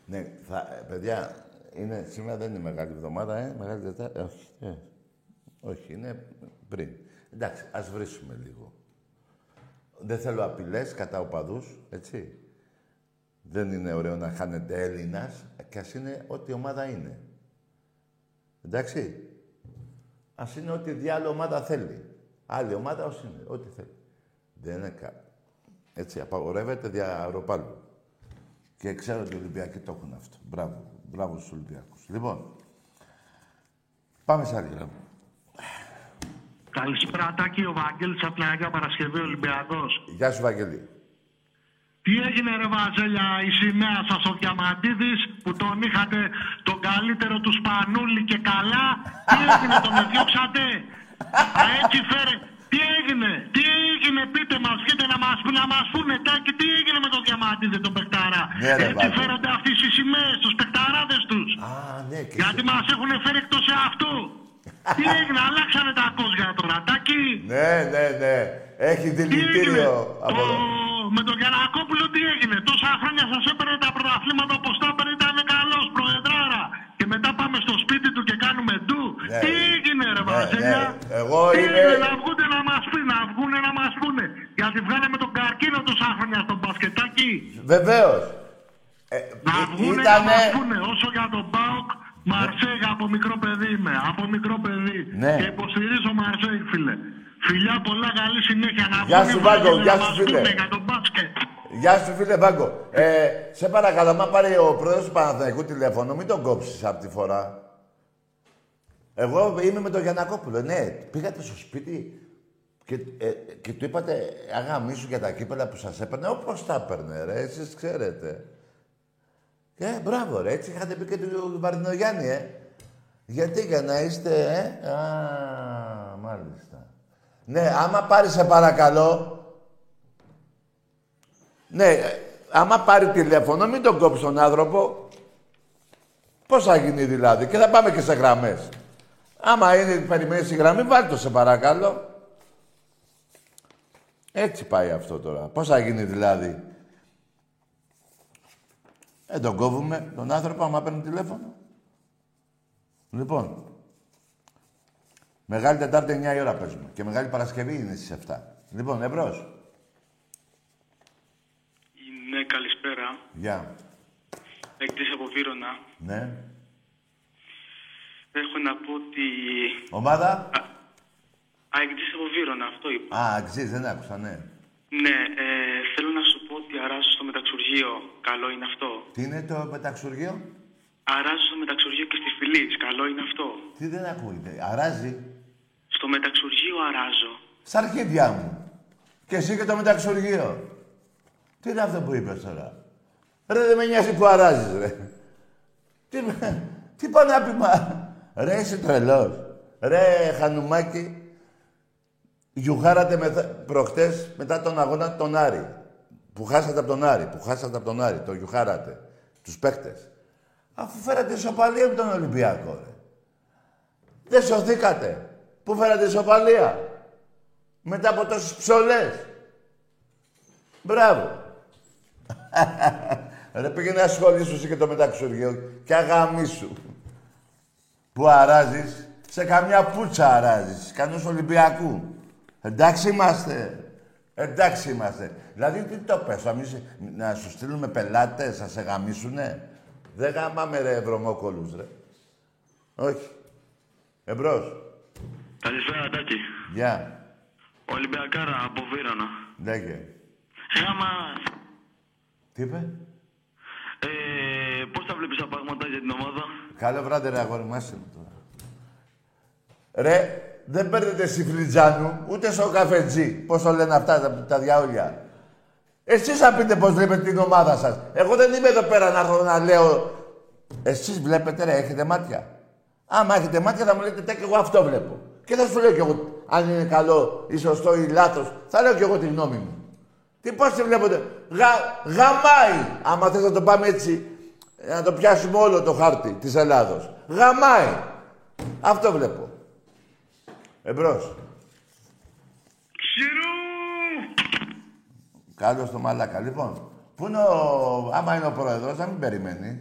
Ναι, θα, ε, παιδιά, είναι, σήμερα δεν είναι μεγάλη εβδομάδα, ε, μεγάλη Δετάρτη. Ε, όχι, ε, όχι, είναι πριν. Εντάξει, ας βρίσουμε λίγο. Δεν θέλω απειλές κατά οπαδούς, έτσι. Δεν είναι ωραίο να χάνεται Έλληνας και ας είναι ό,τι ομάδα είναι. Εντάξει. Ας είναι ό,τι διάλογο ομάδα θέλει. Άλλη ομάδα όσοι είναι, ό,τι θέλει. Δεν είναι κα... Έτσι, απαγορεύεται δια αεροπάλου. Και ξέρω ότι οι Ολυμπιακοί το έχουν αυτό. Μπράβο. Μπράβο στους Ολυμπιακούς. Λοιπόν, πάμε σε άλλη γραμμή. Καλησπέρα, Τάκη, ο Βαγγέλης από την Αγία Παρασκευή Ολυμπιακός. Γεια σου, Βαγγελή. Τι έγινε ρε Βαζέλια, η σημαία σας ο Διαμαντίδης που τον είχατε τον καλύτερο του Σπανούλη και καλά. Τι έγινε, τον εδιώξατε. Α, έτσι φέρε. Τι έγινε, τι έγινε, πείτε μας, βγείτε να μας, να μας πούνε, Τάκη, τι έγινε με τον Διαμαντίδη, τον Πεκτάρα; Ναι, ρε, έτσι Βαγγέλη. φέρονται αυτοί οι σημαίες, τους Πεκταράδες τους. Α, ναι, και Γιατί εσύ. μας έχουν φέρει εκτός αυτού. <laughs> τι έγινε, αλλάξανε τα κόσια τώρα, Τάκη; Ναι, ναι, ναι. Έχει Τι έγινε, δηλητήριο από το... εδώ. με τον Γιανακόπουλο τι έγινε, τόσα χρόνια σας έπαιρνε τα πρωταθλήματα όπως τα έπαιρνε, ήταν καλός, προεδράρα. Και μετά πάμε στο σπίτι του και κάνουμε ντου. Ναι. Τι έγινε ρε Ναι, Βασίλια. ναι. Εγώ τι είμαι- έγινε, να βγούνε να μας πει, να βγούνε να μας πούνε. Γιατί βγάλαμε τον καρκίνο τόσα χρόνια στο μπασκετάκι. Βεβαίως. Ε, Να ή- βγούνε να ήτανε- μας πούνε. Όσο για τον Μπάουκ, Μαρσέγ από μικρό παιδί είμαι. Από μικρό παιδί. Ναι. Και υποστηρίζω Μαρσέγ, φίλε. Φιλιά πολλά, καλή συνέχεια. Να Γεια βγούνε σου, οι Βάγκο, Βάγκελοι γεια να σου, μας φίλε. πούνε για τον μπάσκετ. Γεια σου, φίλε Βάγκο. Ε, σε παρακαλώ, μα πάρει ο πρόεδρος του Παναθηναϊκού τηλέφωνο, μην τον κόψεις από τη φορά. Εγώ είμαι με τον Γιανακόπουλο. Ναι, πήγατε στο σπίτι και, ε, και του είπατε αγαμί σου για τα κύπελα που σας έπαιρνε, όπως τα έπαιρνε, ρε, εσείς ξέρετε. Ε, μπράβο, ρε, έτσι είχατε πει και του Βαρδινογιάννη, ε. Γιατί, για να είστε, ε; Α, μάλιστα. Ναι, άμα πάρει σε παρακαλώ, ναι, ε, άμα πάρει τηλέφωνο, μην τον κόψει τον άνθρωπο. Πώς θα γίνει δηλαδή, και θα πάμε και σε γραμμές. Άμα είναι περιμένει η γραμμή, βάλτε το σε παρακαλώ. Έτσι πάει αυτό τώρα. Πώς θα γίνει δηλαδή. Ε, τον κόβουμε τον άνθρωπο άμα παίρνει τηλέφωνο. Λοιπόν, Μεγάλη Τετάρτη 9 η ώρα παίζουμε. Και Μεγάλη Παρασκευή είναι στις 7. Λοιπόν, εμπρός. Ναι, καλησπέρα. Γεια. Εκτής από Βύρονα. Ναι. Έχω να πω ότι... Ομάδα; Α, εκτής από Βύρονα, αυτό είπα. Α, αξίζει, δεν άκουσα, ναι. Ναι, ε, θέλω να σου πω ότι αράζω στο μεταξουργείο. Καλό είναι αυτό. Τι είναι το μεταξουργείο; Αράζω στο μεταξουργείο και στη Φιλής. Καλό είναι αυτό. Τι δεν ακούγεται. Αράζει. Στο μεταξουργείο αράζω. Στα αρχίδια μου. Και εσύ και το μεταξουργείο. Τι είναι αυτό που είπες τώρα; Ρε, δεν με νοιάζει που αράζεις, ρε. Τι, τι πάει να πει, μα. Ρε, είσαι τρελός. Ρε, Χανουμάκη. Γιουχάρατε με, προχτές μετά τον αγώνα τον Άρη. Που χάσατε από τον Άρη. Που χάσατε από τον Άρη. Το γιουχάρατε. Τους παίχτες. Αφού φέρατε ισοπαλία με τον Ολυμπιακό, ρε. Δεν σωθήκατε. Πού φέρατε ισοπαλία. Μετά από τόσες ψωλές. Μπράβο. <laughs> Ρε πήγαινε να ασχολήσου εσύ και το μεταξουργείο και αγαμίσου. Που αράζεις, σε καμιά πουτσα αράζεις, κανός Ολυμπιακού. Εντάξει είμαστε. Εντάξει είμαστε. Δηλαδή τι το πες, θα μη- να σου στείλουμε πελάτες, να σε γαμίσουνε; Δεν γαμάμε ρε βρωμόκολους ρε. Όχι. Εμπρός. Καλησπέρα, Τάκη. Γεια. Ολυμπιακάρα από Βύρονα. Λέγε. Ε, άμα... Τι είπε; Ε, πώς τα βλέπεις τα πράγματα για την ομάδα; Καλό βράδυ, ρε αγόρι μου, άσε με τώρα. Ρε, δεν παίρνετε σιφλιτζάνου, ούτε στο καφετζή. Πώς το λένε αυτά τα, τα διαόλια. Εσείς θα πείτε πώς βλέπετε την ομάδα σας. Εγώ δεν είμαι εδώ πέρα να έρθω να λέω... Εσείς βλέπετε, ρε, έχετε μάτια. Άμα έχετε μάτια θα μου λέτε, τέκ, εγώ αυτό βλέπω. Και θα σου λέω κι εγώ, αν είναι καλό ή σωστό ή λάθος, θα λέω κι εγώ τη γνώμη μου. Τι πώς τη βλέπετε. Γα, γαμάει. Άμα θες να το πάμε έτσι, να το πιάσουμε όλο το χάρτη της Ελλάδος. Γαμάει. Αυτό βλέπω. Εμπρός. Ξηρού! Καλώς το μαλάκα. Λοιπόν, πού είναι ο... άμα είναι ο πρόεδρος, να μην περιμένει.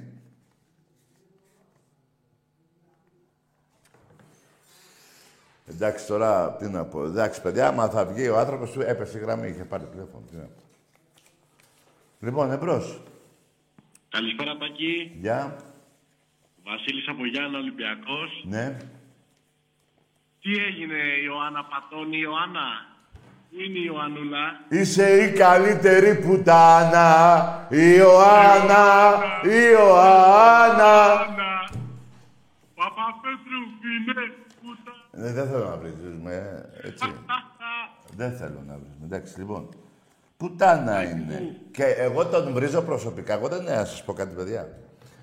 Εντάξει, τώρα τι να πω. Εντάξει, παιδιά, άμα θα βγει ο άνθρωπος του έπεσε η γραμμή, είχε πάρει τηλέφωνο. Τι να πω. Λοιπόν, εμπρός. Καλησπέρα, Τάκη. Γεια. Βασίλης από Γιάννα Ολυμπιακός. Ναι. Τι έγινε, Ιωάννα Πατώνη, Ιωάννα; Πού είναι η Ιωαννούλα. Είσαι η καλύτερη πουτάνα, η Ιωάννα, η Ιωάννα. Ιωάννα. Παπαπέτρου, είναι πούτα. Ε, δεν θέλω να βρίζουμε, έτσι. δεν θέλω να βρίζουμε. Εντάξει, λοιπόν. Πουτάνα είναι. Και εγώ τον βρίζω προσωπικά. Εγώ δεν να σας πω κάτι, παιδιά.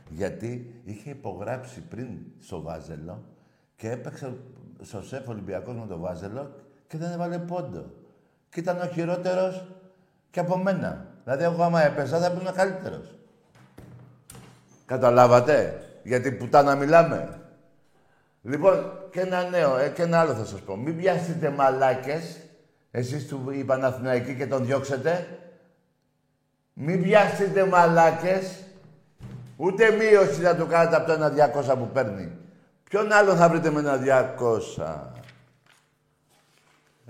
Γιατί είχε υπογράψει πριν στο Βάζελο και έπαιξε στο σεφ Ολυμπιακός με το Βάζελο και δεν έβαλε πόντο. Και ήταν ο χειρότερος και από μένα. Δηλαδή, εγώ άμα έπαιζα θα ήμουν καλύτερος. Καταλάβατε; Γιατί πουτάνα μιλάμε. Λοιπόν, και ένα νέο, ε, και ένα άλλο θα σας πω. Μην πιάσετε μαλάκες, εσείς του οι Παναθηναϊκοί και τον διώξετε. Μην πιάσετε μαλάκες, ούτε μείωση να του κάνετε από το ένα 200 που παίρνει. Ποιον άλλο θα βρείτε με ένα 200.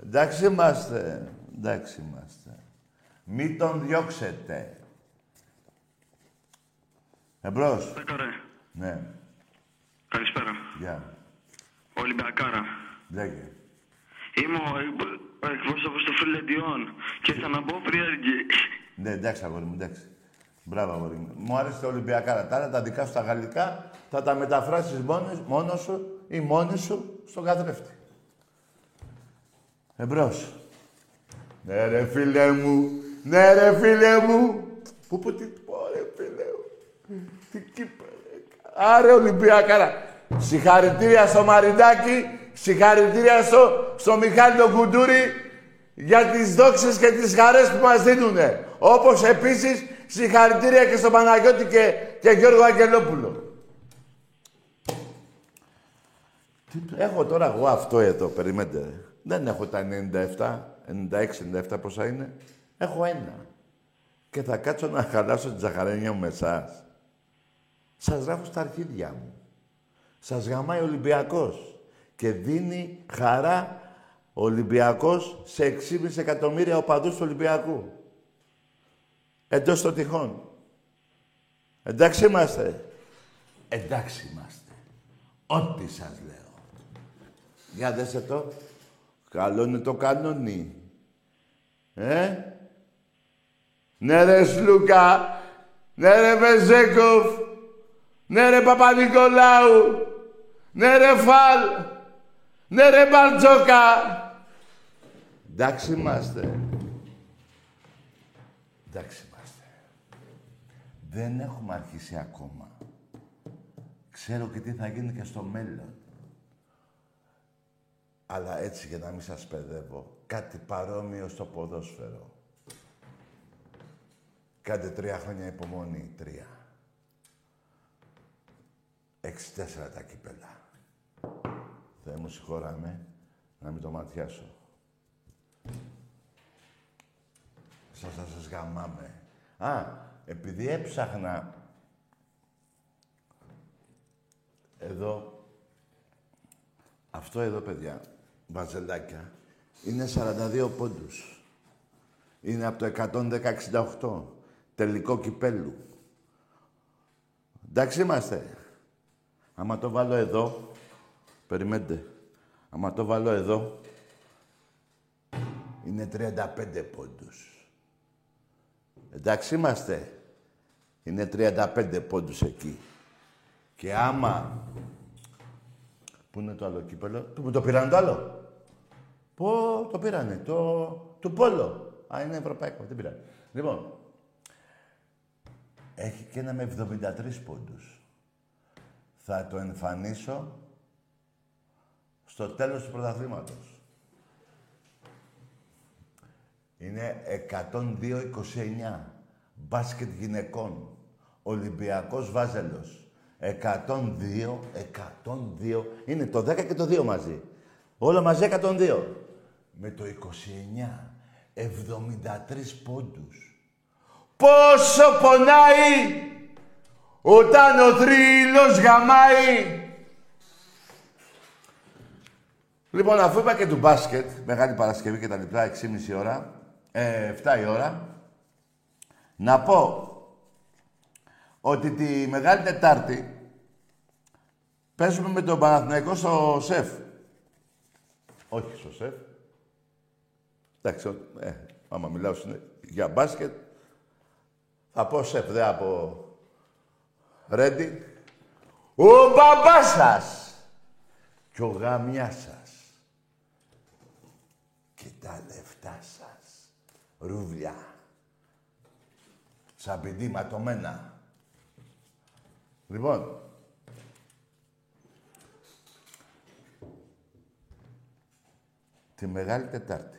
Εντάξει είμαστε, εντάξει είμαστε. Μην τον διώξετε. Εμπρός. Τάκαρε. Ναι, Καλησπέρα. γεια. Ολυμπιακάρα. Λέγε. Είμαι ο εκ- ο εκπρόσωπος του Φιλεντιών και θα να πω πριέργη. Ναι, εντάξει, αγόρι μου, εντάξει. Μπράβο, αγόρι μου. Μου άρεσε τα Ολυμπιακά. Τα άλλα, τα δικά σου τα γαλλικά, θα τα μεταφράσεις μόνος, μόνος σου ή μόνης σου στον καθρέφτη. Εμπρός. Ναι, ρε φίλε μου. Ναι, ρε φίλε μου. Πού, πού, τι, πω, ρε φίλε μου. Τι κύπελε. Άρε Ολυμπιακάρα. Συγχαρητήρια στο Μαριντάκι, συγχαρητήρια στο, στο Μιχάλη τον Κουντούρη για τις δόξες και τις χαρές που μας δίνουνε. Όπως επίσης συγχαρητήρια και στον Παναγιώτη και, και Γιώργο Αγγελόπουλο. Τι το- Έχω τώρα εγώ αυτό εδώ, περιμένετε. ρε. Δεν έχω τα 97, 96, 97 πόσα είναι. Έχω ένα. Και θα κάτσω να χαλάσω την τζαχαρένια μου με εσάς. Σας γράφω στα αρχίδια μου. Σας γαμάει ο Ολυμπιακός. Και δίνει χαρά ο Ολυμπιακός σε 6,5 εκατομμύρια οπαδούς του Ολυμπιακού. Εντός των τυχών. Εντάξει είμαστε. Εντάξει είμαστε. Ό,τι σας λέω. Για δέστε το. Καλό είναι το κανόνι. Ε; Ναι ρε Σλούκα. Ναι ρε Βεζέκοφ. Ναι ρε Παπα-Νικολάου. Ναι ρε Φαλ. Ναι ρε Μπαρτζόκα. Εντάξει είμαστε. Εντάξει είμαστε. Δεν έχουμε αρχίσει ακόμα. Ξέρω και τι θα γίνει και στο μέλλον. Αλλά έτσι για να μην σας παιδεύω, κάτι παρόμοιο στο ποδόσφαιρο. Κάντε τρία χρόνια υπομονή, τρία. Έξι τέσσερα τα κύπελα. Θεέ μου συγχώραμε να μην το ματιάσω. Σας θα σας γαμάμε. Α, επειδή έψαχνα εδώ, αυτό εδώ, παιδιά, βαζελάκια, είναι 42 πόντους. Είναι από το 110-68, τελικό κυπέλου. Εντάξει είμαστε. Άμα το βάλω εδώ, περιμένετε. Άμα το βάλω εδώ, είναι 35 πόντους. Εντάξει είμαστε. Είναι 35 πόντους εκεί. Και άμα... Πού είναι το άλλο κύπελο, του το πήραν το άλλο; Πού το πήρανε, το... του Πόλο. Α, είναι ευρωπαϊκό, δεν πήραν. Λοιπόν, έχει και ένα με 73 πόντους. Θα το εμφανίσω στο τέλος του πρωταθλήματος. Είναι 102-29. Μπάσκετ γυναικών. Ολυμπιακός Βάζελος. 102, 102. Είναι το 10 και το 2 μαζί. Όλο μαζί 102. Με το 29, 73 πόντους. Πόσο πονάει όταν ο θρύλος γαμάει. Λοιπόν, αφού είπα και του μπάσκετ, Μεγάλη Παρασκευή και τα λοιπά, 6,5 ώρα, ε, 7 η ώρα, να πω ότι τη Μεγάλη Τετάρτη παίζουμε με τον Παναθηναϊκό στο ΣΕΦ. Όχι στο ΣΕΦ. Εντάξει, ε, άμα μιλάω για μπάσκετ, θα πω ΣΕΦ, δεν από Ρέντι. Ο μπαμπάς σας και ο γαμιάς σας και τα λεφτά σας. Ρούβλια. Σαμπιντή ματωμένα. Λοιπόν, τη Μεγάλη Τετάρτη.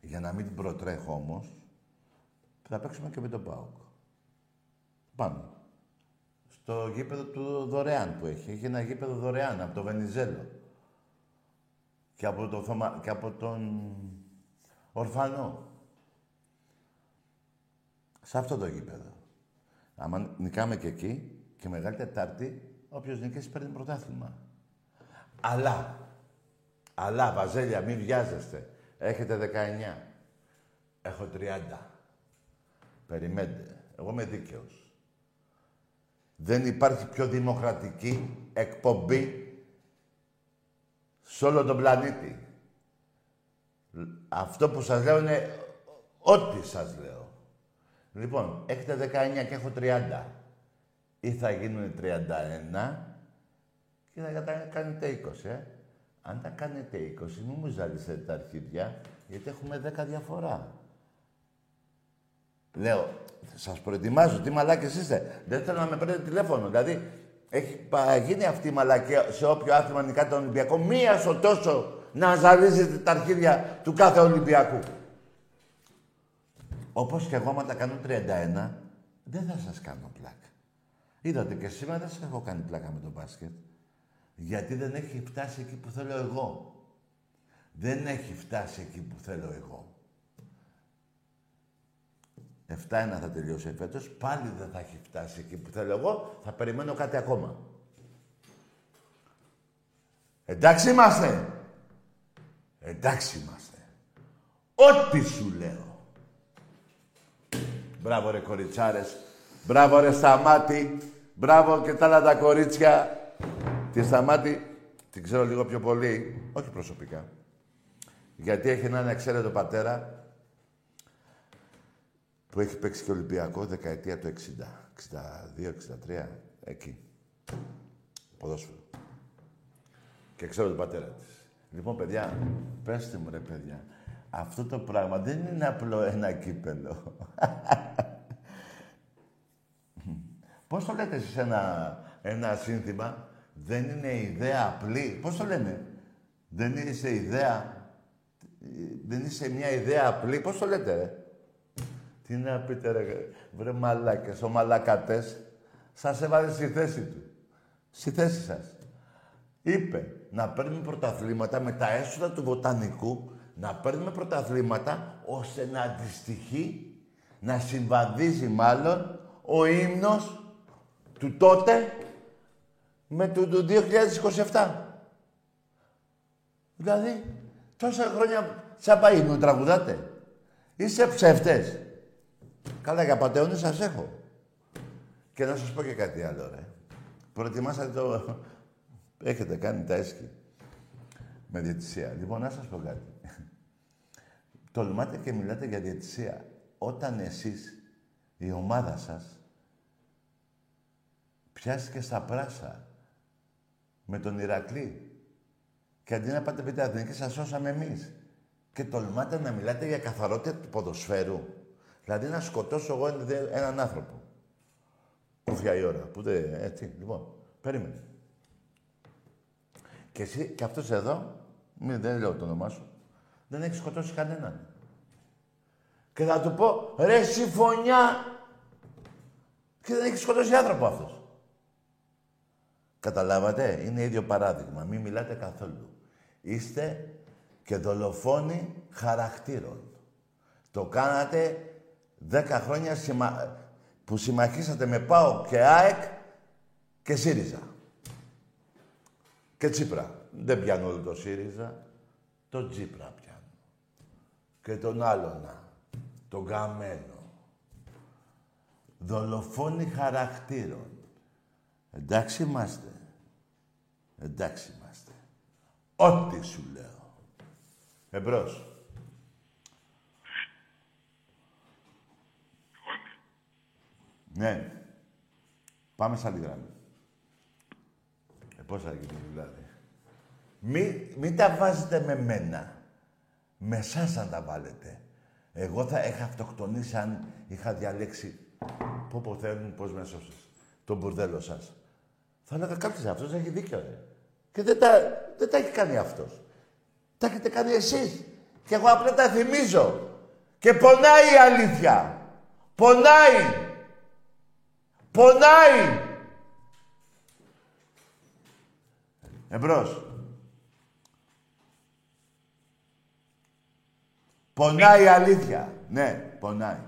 Για να μην την προτρέχω όμως, θα παίξουμε και με τον ΠΑΟΚ. Πάμε. Στο γήπεδο του δωρεάν που έχει. Έχει ένα γήπεδο δωρεάν από το Βενιζέλο. Και από, το Θωμα... και από τον Ορφανό. Σε αυτό το γήπεδο. Άμα νικάμε και εκεί και Μεγάλη Τετάρτη, όποιος νικήσει παίρνει πρωτάθλημα. Αλλά, αλλά, Βαζέλια, μην βιάζεστε. Έχετε 19. Έχω 30. Περιμένετε. Εγώ είμαι δίκαιος. Δεν υπάρχει πιο δημοκρατική εκπομπή σε όλο τον πλανήτη. Αυτό που σας λέω είναι ό,τι σας λέω. Λοιπόν, έχετε 19 και έχω 30. Ή θα γίνουν 31 και θα κάνετε 20, ε. Αν τα κάνετε 20, μην μου ζαλίσετε τα αρχίδια, γιατί έχουμε 10 διαφορά. Λέω, σας προετοιμάζω, τι μαλάκες είστε. Δεν θέλω να με παίρνετε τηλέφωνο. Δηλαδή, έχει γίνει αυτή η μαλακία σε όποιο άθλημα νικά τον Ολυμπιακό, μία στο τόσο να ζαλίζετε τα αρχίδια του κάθε Ολυμπιακού. Όπως και εγώ, άμα τα κάνω 31, δεν θα σας κάνω πλάκα. Είδατε και σήμερα δεν σας έχω κάνει πλάκα με τον μπάσκετ. Γιατί δεν έχει φτάσει εκεί που θέλω εγώ. Δεν έχει φτάσει εκεί που θέλω εγώ. 7-1 θα τελειώσει φέτος, πάλι δεν θα έχει φτάσει εκεί που θέλω εγώ, θα περιμένω κάτι ακόμα. Εντάξει είμαστε. Εντάξει είμαστε. Ό,τι σου λέω. Μπράβο ρε κοριτσάρες. Μπράβο ρε Σταμάτη. Μπράβο και τα άλλα τα κορίτσια. Τη Σταμάτη την ξέρω λίγο πιο πολύ. Όχι προσωπικά. Γιατί έχει έναν εξαίρετο πατέρα που έχει παίξει και Ολυμπιακό δεκαετία του 60. 62-63, εκεί. Ποδόσφαιρο. Και ξέρω τον πατέρα της. Λοιπόν, παιδιά, πέστε μου ρε παιδιά, αυτό το πράγμα δεν είναι απλό ένα κύπελο. <laughs> Πώς το λέτε εσείς ένα, ένα σύνθημα, δεν είναι ιδέα απλή; Πώς το λένε, δεν είσαι ιδέα, δεν είσαι μια ιδέα απλή. Πώς το λέτε, ρε; Τι να πείτε ρε, βρε μαλάκες, ο μαλακατές, σας έβαλε στη θέση του. Στη θέση σας. Είπε να παίρνουμε πρωταθλήματα με τα έσοδα του βοτανικού, να παίρνουμε πρωταθλήματα ώστε να αντιστοιχεί, να συμβαδίζει μάλλον ο ύμνος του τότε με του, του 2027. Δηλαδή, τόσα χρόνια τσάπα ύμνο τραγουδάτε. Είστε ψεύτες. Καλά, για πατεώνες σας έχω. Και να σας πω και κάτι άλλο, ρε. Προετοιμάσατε το... Έχετε κάνει τα έσχη. Με διαιτησία. Λοιπόν, να σας πω κάτι. Τολμάτε και μιλάτε για διαιτησία. Όταν εσείς, η ομάδα σας, πιάστηκε στα πράσα με τον Ηρακλή. Και αντί να πάτε πείτε Αθηνική, σας σώσαμε εμείς. Και τολμάτε να μιλάτε για καθαρότητα του ποδοσφαίρου. Δηλαδή να σκοτώσω εγώ έναν άνθρωπο. Κούφια η ώρα. Που δεν... Έτσι, λοιπόν. Περίμενε. Και εσύ, και αυτός εδώ, μην δεν λέω το όνομά σου, δεν έχει σκοτώσει κανέναν. Και θα του πω, ρε συμφωνιά. Και δεν έχει σκοτώσει άνθρωπο αυτός. Καταλάβατε, είναι ίδιο παράδειγμα. Μην μιλάτε καθόλου. Είστε και δολοφόνοι χαρακτήρων. Το κάνατε δέκα χρόνια που συμμαχίσατε με ΠΑΟ και ΑΕΚ και ΣΥΡΙΖΑ. Και Τσίπρα. Δεν πιάνω όλο το ΣΥΡΙΖΑ. Το Τσίπρα πιάνω. Και τον άλλονα. Τον Καμένο. Δολοφόνοι χαρακτήρων. Εντάξει είμαστε. Εντάξει είμαστε. Ό,τι σου λέω. Εμπρός. Ναι. Πάμε σαν τη γραμμή. Ε, πώς θα γίνει δηλαδή. Μην, μην τα βάζετε με μένα. Με εσάς να τα βάλετε. Εγώ θα είχα αυτοκτονήσει αν είχα διαλέξει πω πω θέλουν, πώς με σώσες. Το μπουρδέλο σας. Θα έλεγα κάποιος αυτός έχει δίκιο, ρε. Και δεν τα, δεν τα έχει κάνει αυτός. Τα έχετε κάνει εσείς. Και εγώ απλά τα θυμίζω. Και πονάει η αλήθεια. Πονάει. Πονάει! Εμπρός. Πονάει η αλήθεια. Ναι, πονάει.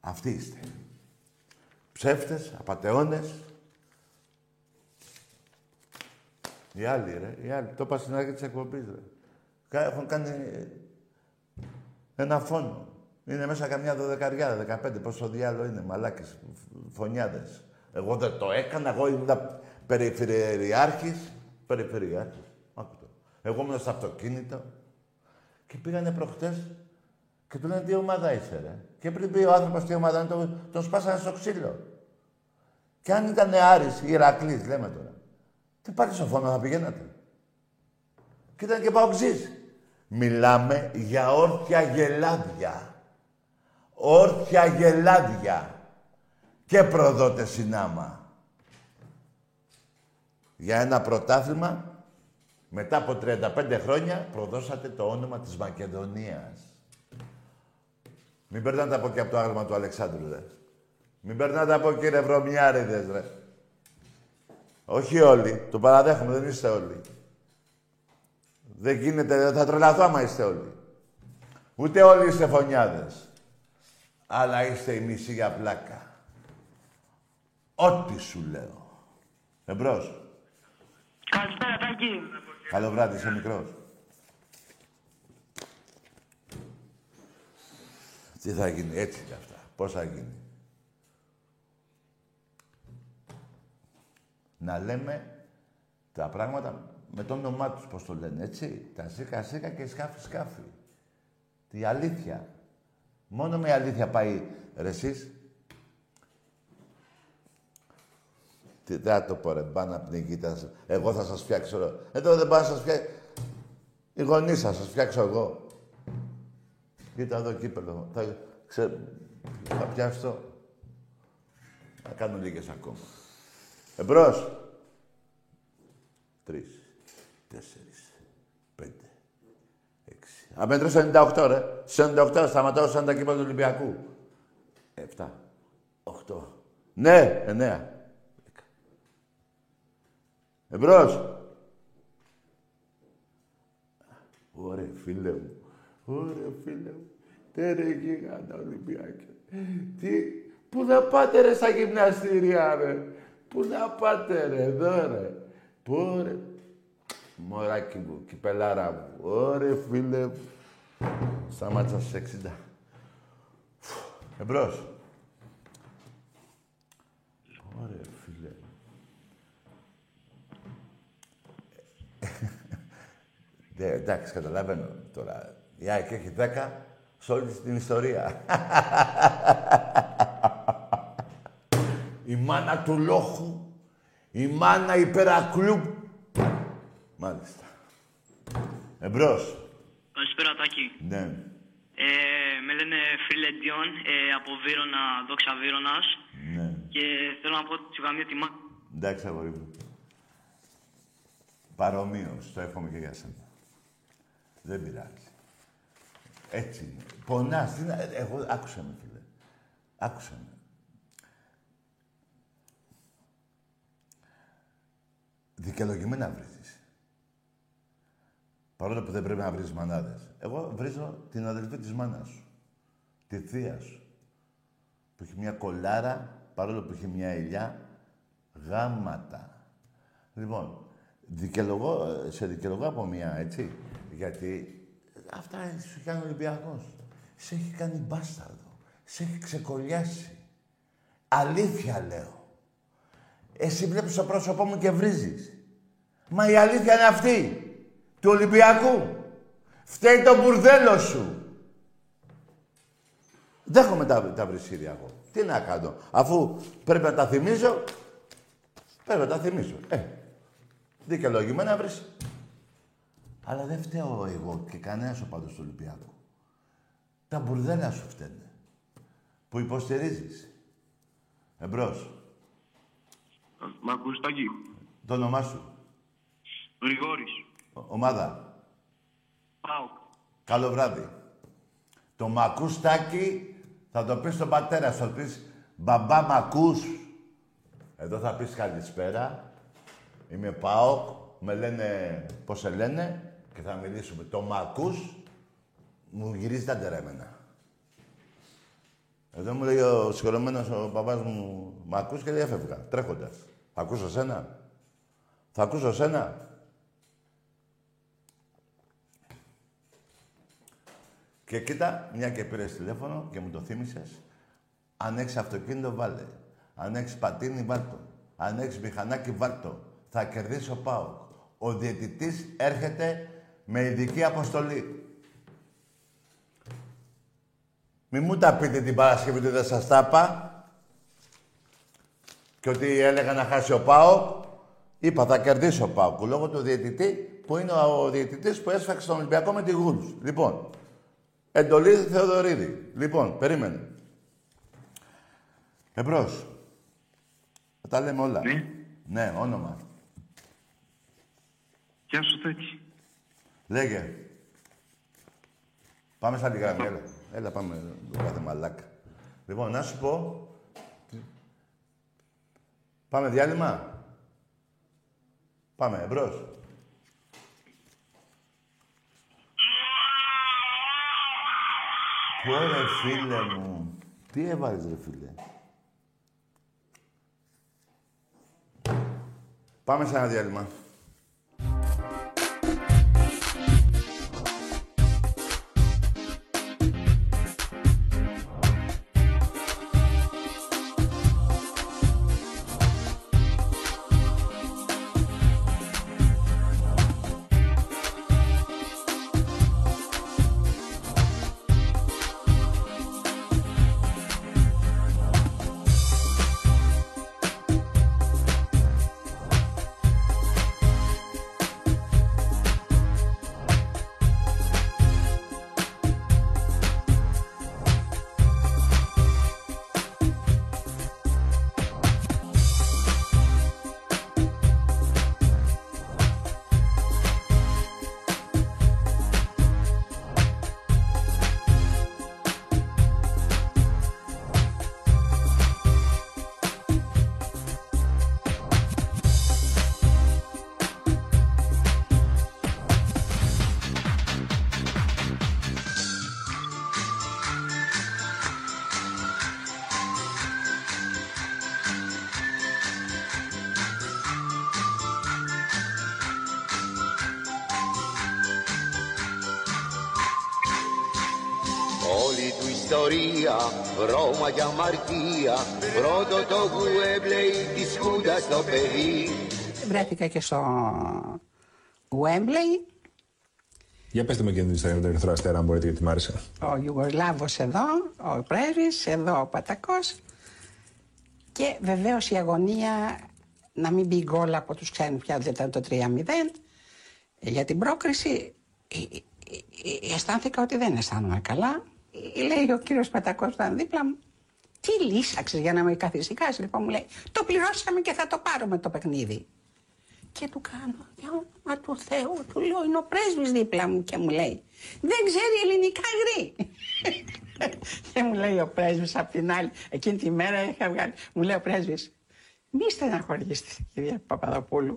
Αυτοί είστε. Ψεύτες, απατεώνες. Οι άλλοι, ρε. Οι άλλοι. Το είπα στην αρχή της εκπομπής, ρε. Έχουν κάνει ένα φόνο. Είναι μέσα καμιά δωδεκαριά, δεκαπέντε, πόσο διάλογο είναι, μαλάκες, φωνιάδες. Εγώ δεν το έκανα, εγώ ήμουν περιφερειάρχης, περιφερειάρχης, άκου Εγώ ήμουν στο αυτοκίνητο και πήγανε προχτές και του λένε τι ομάδα είσαι, ρε; Και πριν πει ο άνθρωπος τι ομάδα είναι, τον, τον σπάσανε στο ξύλο. Και αν ήταν Άρης ή Ηρακλής, λέμε τώρα, τι πάλι στο φόνο θα πηγαίνατε. Και ήταν και παοξής. Μιλάμε για όρθια γελάδια όρθια γελάδια και προδότες συνάμα. Για ένα πρωτάθλημα, μετά από 35 χρόνια, προδώσατε το όνομα της Μακεδονίας. Μην περνάτε από εκεί από το άγαλμα του Αλεξάνδρου, ρε. Μην περνάτε από εκεί, ρε βρωμιάριδες, ρε. Όχι όλοι. Το παραδέχομαι, δεν είστε όλοι. Δεν γίνεται, θα τρελαθώ άμα είστε όλοι. Ούτε όλοι είστε φωνιάδες αλλά είστε η μισή για πλάκα. Ό,τι σου λέω. Εμπρός. Καλησπέρα, Τάκη. Καλό βράδυ, είσαι μικρός. Τι θα γίνει, έτσι κι αυτά. Πώς θα γίνει. Να λέμε τα πράγματα με το όνομά τους, πώς το λένε, έτσι. Τα σίκα σίκα και σκάφη σκάφη. Τη αλήθεια. Μόνο με αλήθεια πάει ρε εσείς. Τι θα το πω ρε, μπάνα πνιγίτα. Εγώ θα σας φτιάξω. Εδώ δεν πάω να σας φτιάξω. Οι γονείς θα σας φτιάξω εγώ. Κοίτα εδώ κύπελο. Θα, ξε... θα πιάσω. Θα κάνω λίγες ακόμα. Εμπρός. Τρεις. Τέσσερις. Αμέτρησε 98, ρε. Σε 98 σταματάω σαν τα κύπα του Ολυμπιακού. 7, 8. Ναι, 9. Εμπρός. Ωραία, φίλε μου. Ωραία, φίλε μου. Τέρε γίγαντα Ολυμπιακέ. Τι, πού να πάτε ρε στα γυμναστήρια ρε. Πού να πάτε ρε εδώ ρε. Πού ρε. Μωράκι μου, κυπελάρα μου. Ωρε φίλε. Σταμάτησα στις 60. Εμπρός. Ωρε φίλε. Ναι, εντάξει, καταλαβαίνω τώρα. Η ΑΕΚ έχει 10 σε όλη την ιστορία. η μάνα του λόχου, η μάνα υπερακλούπ Μάλιστα. Εμπρός. Καλησπέρα, Τάκη. Ναι. Ε, με λένε Φίλε Ντιόν, ε, από Βύρονα, δόξα Βύρονας. Ναι. Και θέλω να πω ότι σου καμία τιμά. Εντάξει, αγόρι μου. Παρομοίως, το εύχομαι και για σένα. Δεν πειράζει. Έτσι είναι. Πονάς. Τι να... Εγώ, άκουσα με, φίλε. Άκουσα με. Δικαιολογημένα βρίζεις. Παρόλο που δεν πρέπει να βρεις μανάδες. Εγώ βρίζω την αδελφή της μάνας σου. Τη θεία σου. Που έχει μια κολάρα, παρόλο που έχει μια ελιά, γάματα. Λοιπόν, δικαιολογώ, σε δικαιολογώ από μια, έτσι. Γιατί αυτά σου κάνει ο Ολυμπιακός. Σε έχει κάνει μπάσταρδο. Σε έχει ξεκολλιάσει. Αλήθεια λέω. Εσύ βλέπεις το πρόσωπό μου και βρίζεις. Μα η αλήθεια είναι αυτή. Του Ολυμπιακού. Φταίει το μπουρδέλο σου. Δέχομαι τα, τα βρισίδια εγώ. Τι να κάνω. Αφού πρέπει να τα θυμίζω, πρέπει να τα θυμίζω. Ε, δικαιολογημένα βρεις. Αλλά δεν φταίω εγώ και κανένας ο πάντως του Ολυμπιακού. Τα μπουρδέλα σου φταίνε. Που υποστηρίζεις. Εμπρός. Μ' ακούς, Τάκη; Το όνομά σου. Γρηγόρης. Ο- ομάδα. Πάω. Καλό βράδυ. Το μακούστάκι θα το πεις στον πατέρα σου. Θα του πεις μπαμπά μακούς. Εδώ θα πεις καλησπέρα. Είμαι ΠΑΟΚ. Με λένε πώς σε λένε και θα μιλήσουμε. Το μακούς μου γυρίζει τα τερέμενα. Εδώ μου λέει ο συγχωρεμένος ο παπάς μου «Μ' ακούς» και διέφευγα, τρέχοντας. Θα ακούσω σένα. Θα ακούσω σένα. Και κοίτα, μια και πήρες τηλέφωνο και μου το θύμισες. Αν έχεις αυτοκίνητο, βάλε. Αν έχεις πατίνι, βάλτο. Αν έχεις μηχανάκι, βάλτο. Θα κερδίσει ο Πάοκ. Ο διαιτητής έρχεται με ειδική αποστολή. Μη μου τα πείτε την Παρασκευή ότι δεν σας τα είπα. Και ότι έλεγα να χάσει ο ΠΑΟΚ. Είπα θα κερδίσει ο ΠΑΟΚ λόγω του διαιτητή που είναι ο διαιτητής που έσφαξε τον Ολυμπιακό με τη Γούλους. Λοιπόν, Εντολή Θεοδωρίδη. Λοιπόν, περίμενε. Εμπρός. Θα τα λέμε όλα. Ναι. Ναι, όνομα. Γεια σου, Τάκη. Λέγε. Πάμε στα γραμμή, έλα. Έλα, πάμε το κάθε μαλάκα. Λοιπόν, να σου πω... Πάμε διάλειμμα. Πάμε, εμπρός. Πω ρε φίλε μου. Τι έβαλες ρε φίλε. Πάμε σε ένα διάλειμμα. Ρώμα για αμαρτία. Πρώτο το γουέμπλεϊ της Χούντας το παιδί. Βρέθηκα και στο Wembley Για πετε με και την ιστορία με τον Ερυθρό Αστέρα, αν μπορείτε, γιατί μ' άρεσε. Ο Ιουγκοσλάβος εδώ, ο πρέσβης, εδώ ο Πατακός. Και βεβαίως η αγωνία να μην μπει γκολ από τους ξένους πια δεν ήταν το 3-0 για την πρόκριση ε, ε, ε, αισθάνθηκα ότι δεν αισθάνομαι καλά. Ε, Λέει ο κύριος Πατακός που ήταν δίπλα μου τι λύσαξες για να με καθησυχάσεις λοιπόν μου λέει το πληρώσαμε και θα το πάρουμε το παιχνίδι. Και του κάνω, για όνομα του Θεού, του λέω, είναι ο πρέσβης δίπλα μου και μου λέει, δεν ξέρει ελληνικά γρή. <laughs> και μου λέει ο πρέσβης απ' την άλλη, εκείνη τη μέρα είχα βγάλει, μου λέει ο πρέσβης, μη στεναχωριέστε κυρία Παπαδοπούλου,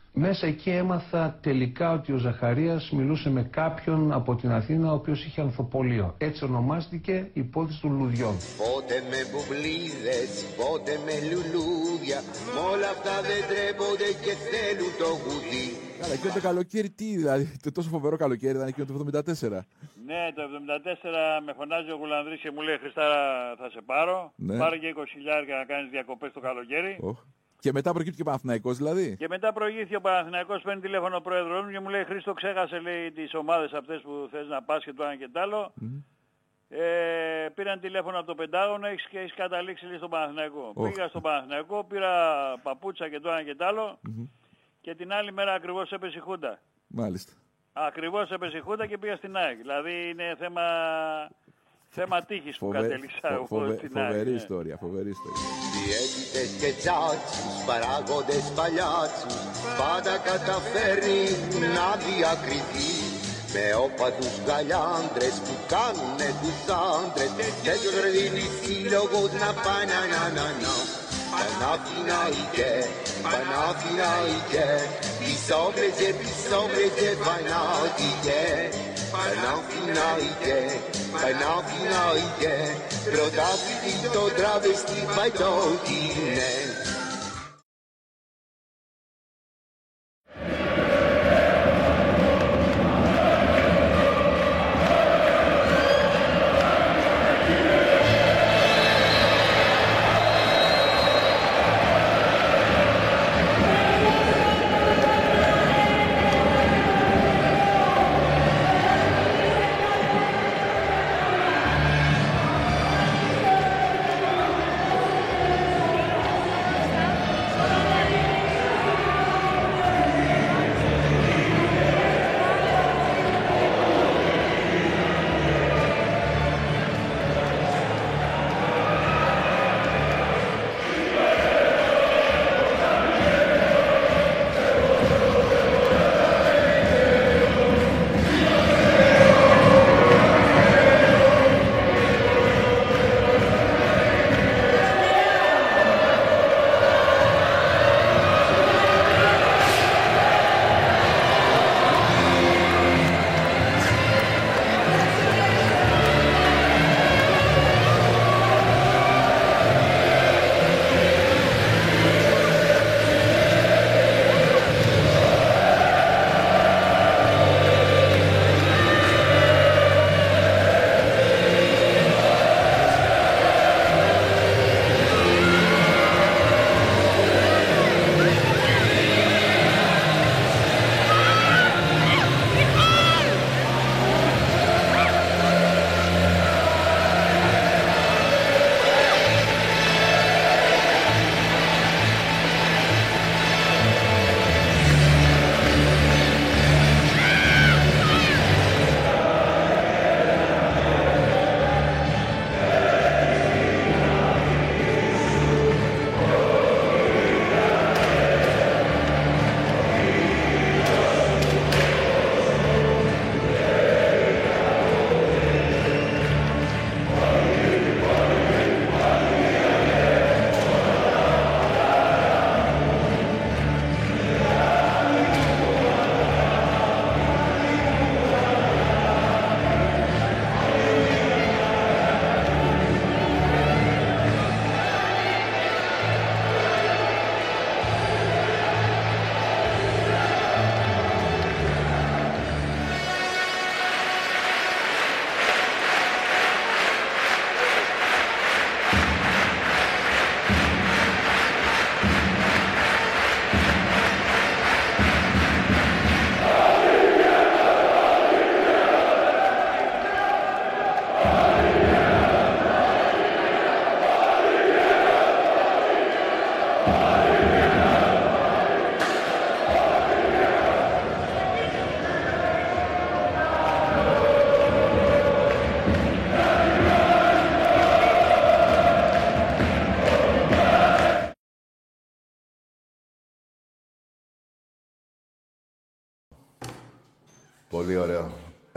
Μέσα εκεί έμαθα τελικά ότι ο Ζαχαρίας μιλούσε με κάποιον από την Αθήνα ο οποίος είχε ανθοπολείο. Έτσι ονομάστηκε η υπόθεση των λουδιών. Πότε με μπουμπλίδες, πότε με λουλούδια Μ' όλα αυτά δεν τρέπονται και θέλουν το γουδί Καλά, εκείνο το καλοκαίρι τι, δηλαδή, το τόσο φοβερό καλοκαίρι ήταν εκείνο το 74. Ναι, το 74 με φωνάζει ο Γουλανδρής και μου λέει Χριστάρα θα σε πάρω. Ναι. Πάρε και 20 χιλιάρια να κάνεις διακοπές το καλοκαίρι. Οχ. Και μετά προκύπτει και Παναθηναϊκός δηλαδή. Και μετά προηγήθηκε ο Παναθηναϊκός, παίρνει τηλέφωνο ο πρόεδρος μου και μου λέει Χρήστο ξέχασε λέει τις ομάδες αυτές που θες να πας και το ένα και το άλλο. Ε, πήραν τηλέφωνο από το Πεντάγωνο έχεις, και έχεις καταλήξει λέει, στον Παναθηναϊκό. Οχ. Πήγα στον Παναθηναϊκό, πήρα παπούτσα και το ένα και το άλλο και την άλλη μέρα ακριβώς έπεσε η Χούντα. Μάλιστα. Ακριβώς έπεσε η Χούντα και πήγα στην ΑΕΚ. Δηλαδή είναι θέμα, θέμα τύχης που Φοβε- κατέληξα φο- εγώ φοβε- στην ΑΕΚ. Φοβερή ναι. ιστορία, φοβερή ιστορία. Διαίτητες και τσάτσους, παράγοντες παλιάτσους Πάντα καταφέρνει να διακριθεί Με όπαδους γαλιάντρες που κάνουνε τους άντρες Και τους δίνει σύλλογος να πάει να να να να Παναθηναϊκέ, Panauky na jídě, panauky na jídě, pro taky to travestí, bajtou ne.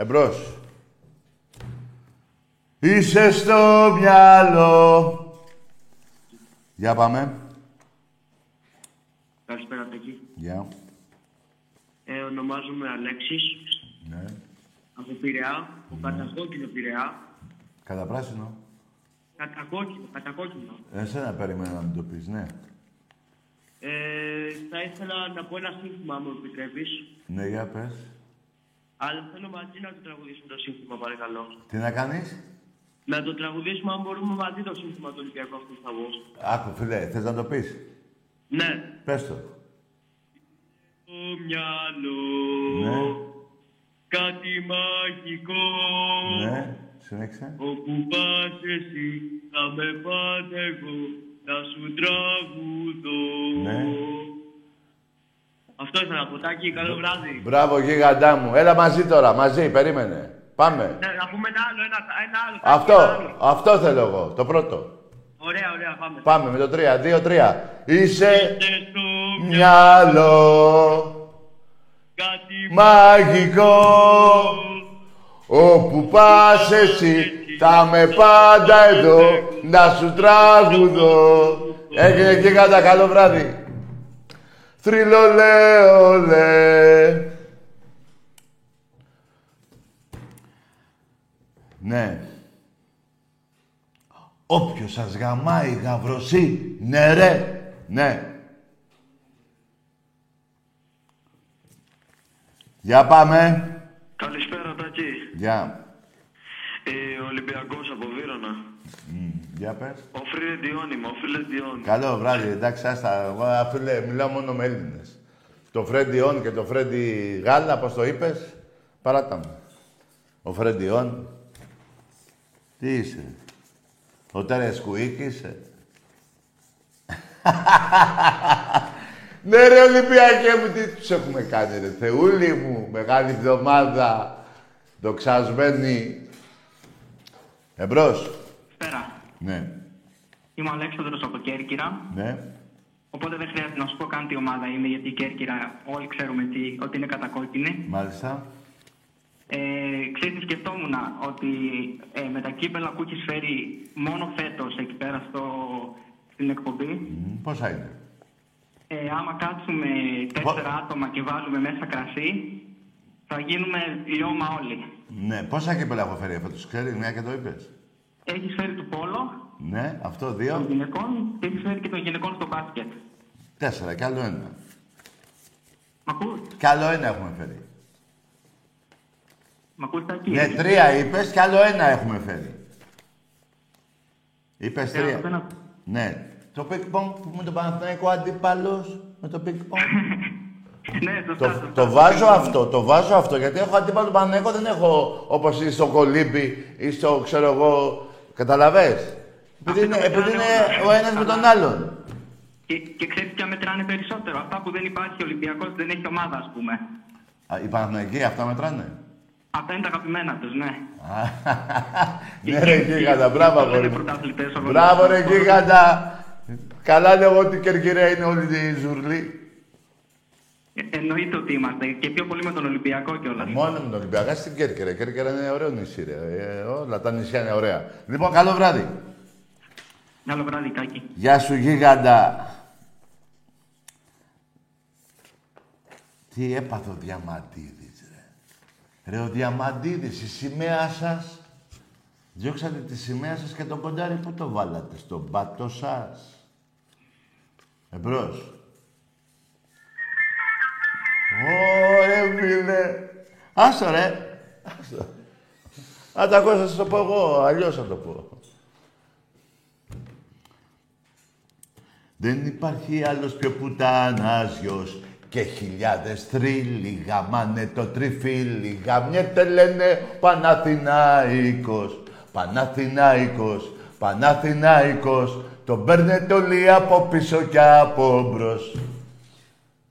Εμπρός. Είσαι στο μυαλό. Για πάμε. Καλησπέρα, Τέκη. Για. Ε, ονομάζομαι Αλέξης, Ναι. από Πειραιά, από κατακόκκινο Πειραιά. Κατά πράσινο. Κατακόκκινο, κατακόκκινο. Εσένα περίμενα να μην το πεις, ναι. Ε, θα ήθελα να πω ένα σύνθημα, αν μου επιτρέπεις. Ναι, για πες. Αλλά θέλω μαζί να το τραγουδήσουμε το σύνθημα, παρακαλώ. Τι να κάνεις; Να το τραγουδήσουμε, αν μπορούμε μαζί το σύνθημα του Ολυμπιακού αυτούς θα βγω. Άκου, φίλε, θες να το πεις; Ναι. Πες το. Στο μυαλό Ναι. κάτι μαγικό. Ναι. Συνέχισε. Όπου πας εσύ θα με πάτε εγώ να σου τραγουδώ. Ναι. Αυτό ήθελα να πω. Τάκη, καλό βράδυ. Μπράβο, γίγαντά μου. Έλα μαζί τώρα, μαζί, περίμενε. Πάμε. Ναι, να πούμε ένα άλλο, ένα, ένα άλλο. Τάκη, Αυτό, ένα άλλο. αυτό θέλω εγώ, το πρώτο. Ωραία, ωραία, πάμε. Πάμε με το 3, 2, 3. Είσαι στο μυαλό μαγικό Όπου πας εσύ θα με πάντα εδώ να σου τραγουδώ Έγινε και κατά καλό βράδυ Θρυλολέολε Ναι Όποιος σας γαμάει γαυροσύ, ναι ρε, ναι. Για πάμε. Καλησπέρα, Τάκη. Για. Ε, Ολυμπιακός από Βύρονα. Για πες. Ο Φρύλε είμαι, ο Φρύλε Διόν. Καλό βράδυ, εντάξει, άστα. Εγώ, φίλε, μιλάω μόνο με Έλληνες. Το Φρέντι Ον και το Φρέντι Γάλα, πώς το είπες, παράτα μου. Ο Φρέντι Ον. Τι είσαι; Ο Τέρες Κουίκ είσαι; <laughs> ναι ρε Ολυμπιακέ μου, τι τους έχουμε κάνει ρε. Θεούλη μου, μεγάλη εβδομάδα, δοξασμένη. Εμπρός. Πέρα. Ναι, Είμαι ο Αλέξανδρος από Κέρκυρα. ναι. Οπότε δεν χρειάζεται να σου πω καν τι ομάδα είμαι, γιατί η Κέρκυρα όλοι ξέρουμε τι, ότι είναι κατακόκκινη. Μάλιστα. Ε, ξέρεις, σκεφτόμουν ότι ε, με τα κύπελα που έχεις φέρει μόνο φέτος εκεί πέρα στο, στην εκπομπή, Μ, Πόσα είναι; ε, άμα κάτσουμε τέσσερα άτομα και βάλουμε μέσα κρασί, θα γίνουμε λιώμα όλοι. Ναι, πόσα κύπελα έχω φέρει φέτος, ξέρεις, μια και το είπες. Έχεις φέρει του πόλο Ναι, αυτό των δύο. γυναικών και έχεις φέρει και των γυναικών στο μπάσκετ. Τέσσερα, κι άλλο ένα. Μ' ακούς, Κι άλλο ένα έχουμε φέρει. μ' ακούς Τάκη; Ναι, τρία είπες, κι άλλο ένα έχουμε φέρει. Είπες Ε, τρία. αυτό ένα- Ναι. Το πινγκ-πονγκ με τον Παναθηναϊκό αντίπαλος, με το πινγκ-πονγκ. <laughs> ναι, σωστά, το, σωστά. το βάζω αυτό, το βάζω αυτό, γιατί έχω αντίπαλο Παναθηναϊκό, δεν έχω όπως είσαι στο κολύμπι ή στο, ξέρω εγώ, καταλαβες; Επειδή είναι, επειδή είναι ο ένας με τον άλλον. Και, και ξέρεις ποια μετράνε περισσότερο; Αυτά που δεν υπάρχει Ολυμπιακός δεν έχει ομάδα, ας πούμε. Α, Οι Παναθηναϊκοί αυτά μετράνε; Αυτά είναι τα αγαπημένα τους, ναι. <laughs> Ναι ρε γίγαντα, μπράβο Όλα αγόρι είναι μου. πρωταθλητές, όλα Μπράβο ρε είναι- γίγαντα. Καλά λέω ότι η Κερκυραία είναι όλη τη ζουρλή. Ε, εννοείται ότι είμαστε και πιο πολύ με τον Ολυμπιακό κιόλας. Μόνο με τον Ολυμπιακό στην Κέρκυρα. Η Κέρκυρα είναι ωραίο νησί ρε. Ε, όλα τα νησιά είναι ωραία. Λοιπόν, καλό βράδυ. Καλό βράδυ, Κάκη. Γεια σου γίγαντα. Τι έπαθε ο Διαμαντίδης ρε. Ρε ο Διαμαντίδης, η σημαία σας. Διώξατε τη σημαία σας και τον κοντάρι που το βάλατε, στον πάτο σας; Εμπρός. Φίλε. Άστο ρε. Άστο. Αν τα ακούω θα σας το πω εγώ, αλλιώς θα το πω. Δεν υπάρχει άλλος πιο πουτάνας γιος και χιλιάδες τρίλοι γαμάνε το τριφύλι γαμιέται λένε Παναθηνάικος, Παναθηνάικος, Παναθηνάικος τον παίρνετε όλοι από πίσω και από μπρος.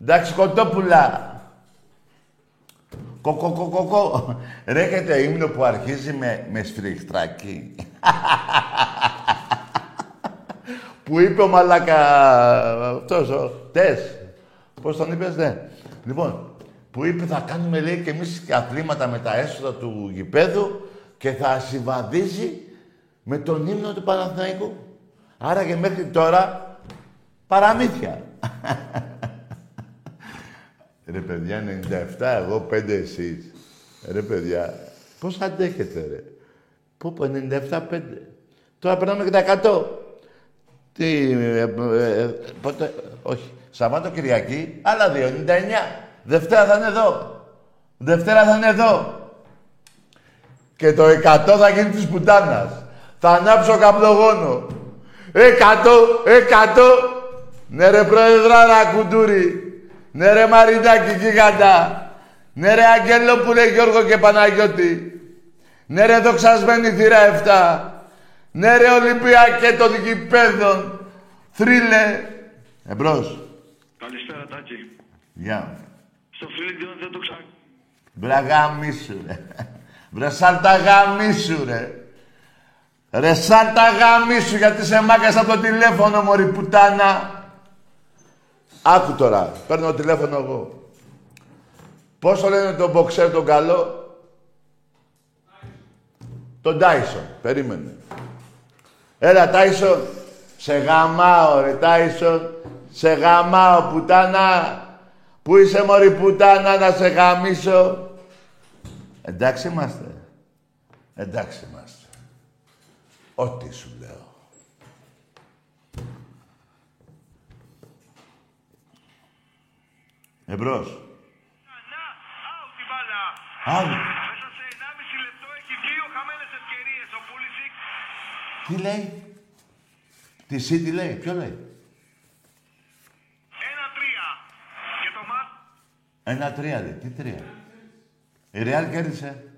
Εντάξει κοτόπουλα. Κοκοκοκοκο. Ρε έχετε ύμνο που αρχίζει με, με σφριχτράκι. που είπε ο Μαλάκα αυτός ο Τες. Πώς τον είπες, ναι. Λοιπόν, που είπε θα κάνουμε λέει και εμείς και αθλήματα με τα έσοδα του γηπέδου και θα συμβαδίζει με τον ύμνο του Παναθηναϊκού. Άρα και μέχρι τώρα παραμύθια. Ρε παιδιά, 97, εγώ 5 εσείς. Ρε παιδιά, πώς αντέχετε ρε; Πού πω, 97, 5. Τώρα περνάμε και τα 100. Τι, ε, ε, ε, πότε, όχι. Σαββάτο Κυριακή, άλλα δύο, 99. Δευτέρα θα είναι εδώ. Δευτέρα θα είναι εδώ. Και το 100 θα γίνει της πουτάνας. Θα ανάψω καπνογόνο. Εκατό, εκατό. Ναι ρε πρόεδρα κουντούρι. Ναι ρε Μαρινάκη γίγαντα. Ναι ρε Αγγελόπουλε Γιώργο και Παναγιώτη. Ναι ρε δοξασμένη θύρα 7. Ναι ρε Ολυμπιακέ των γηπέδων. Θρύλε. Εμπρός. Καλησπέρα, Τάκη. Γεια. Στο Φρύλιντιον δεν το ξα... Μπρα γαμίσου, ρε. Μπρα σάλτα γαμίσου, ρε. Ρε σάλτα γαμίσου, γιατί σε μάκας από το τηλέφωνο, μωρή πουτάνα. Άκου τώρα, παίρνω το τηλέφωνο εγώ. Πόσο λένε τον μποξέρ τον καλό; Τον Τάισον, περίμενε. Έλα, Τάισον. Σε γαμάω, ρε, Τάισον. Σε γαμάω, πουτάνα. Πού είσαι, μωρή πουτάνα, να σε γαμίσω. Εντάξει είμαστε. Εντάξει είμαστε. Ό,τι σου λέω. Εμπρός. Άλλο. Μέσα σε 1,5 λεπτό έχει δύο χαμένες ευκαιρίες ο Πούλησικ. Τι λέει; Τι εσύ τι λέει; Ποιο λέει; Ένα-τρία. Και το μάτ Ένα τρία λέει. Τι τρία; Η Ρεάλ κέρδισε.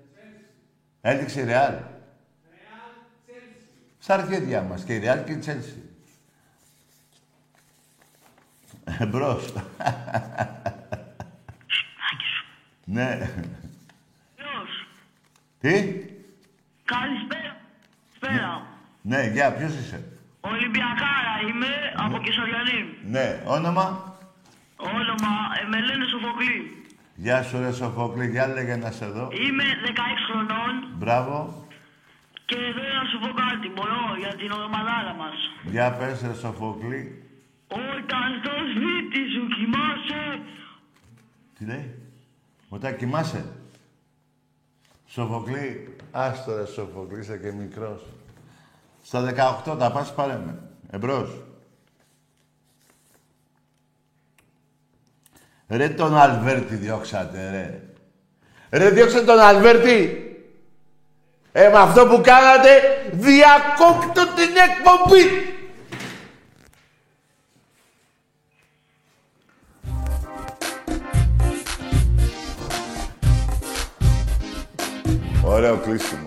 Έδειξε η Ρεάλ. Στα αρχίδια μας. Και η Ρεάλ και η Τσέλσι. Εμπρός. <laughs> ναι. Τι; Καλησπέρα. Σπέρα. Ναι, γεια, ποιος είσαι; Ολυμπιακάρα είμαι από Κεσαριανή. Ναι, όνομα; Όνομα ε, με λένε Σοφοκλή. Γεια σου ρε Σοφόκλη, για λέγε να σε δω. Είμαι 16 χρονών Μπράβο. και θέλω να σου πω κάτι. Μπορώ για την ομαδάρα μας. Για πες ρε Σοφόκλη. Όταν στο σπίτι σου κοιμάσαι, Τι λέει; Όταν κοιμάσαι. Σοφοκλή. Άστο ρε Σοφοκλή, είσαι και μικρός. Στα 18 τα πας πάρε με. Εμπρός. Ρε τον Αλβέρτη διώξατε, ρε. Ρε διώξατε τον Αλβέρτη. Ε, με αυτό που κάνατε, διακόπτω την εκπομπή. Ωραίο κλείσιμο.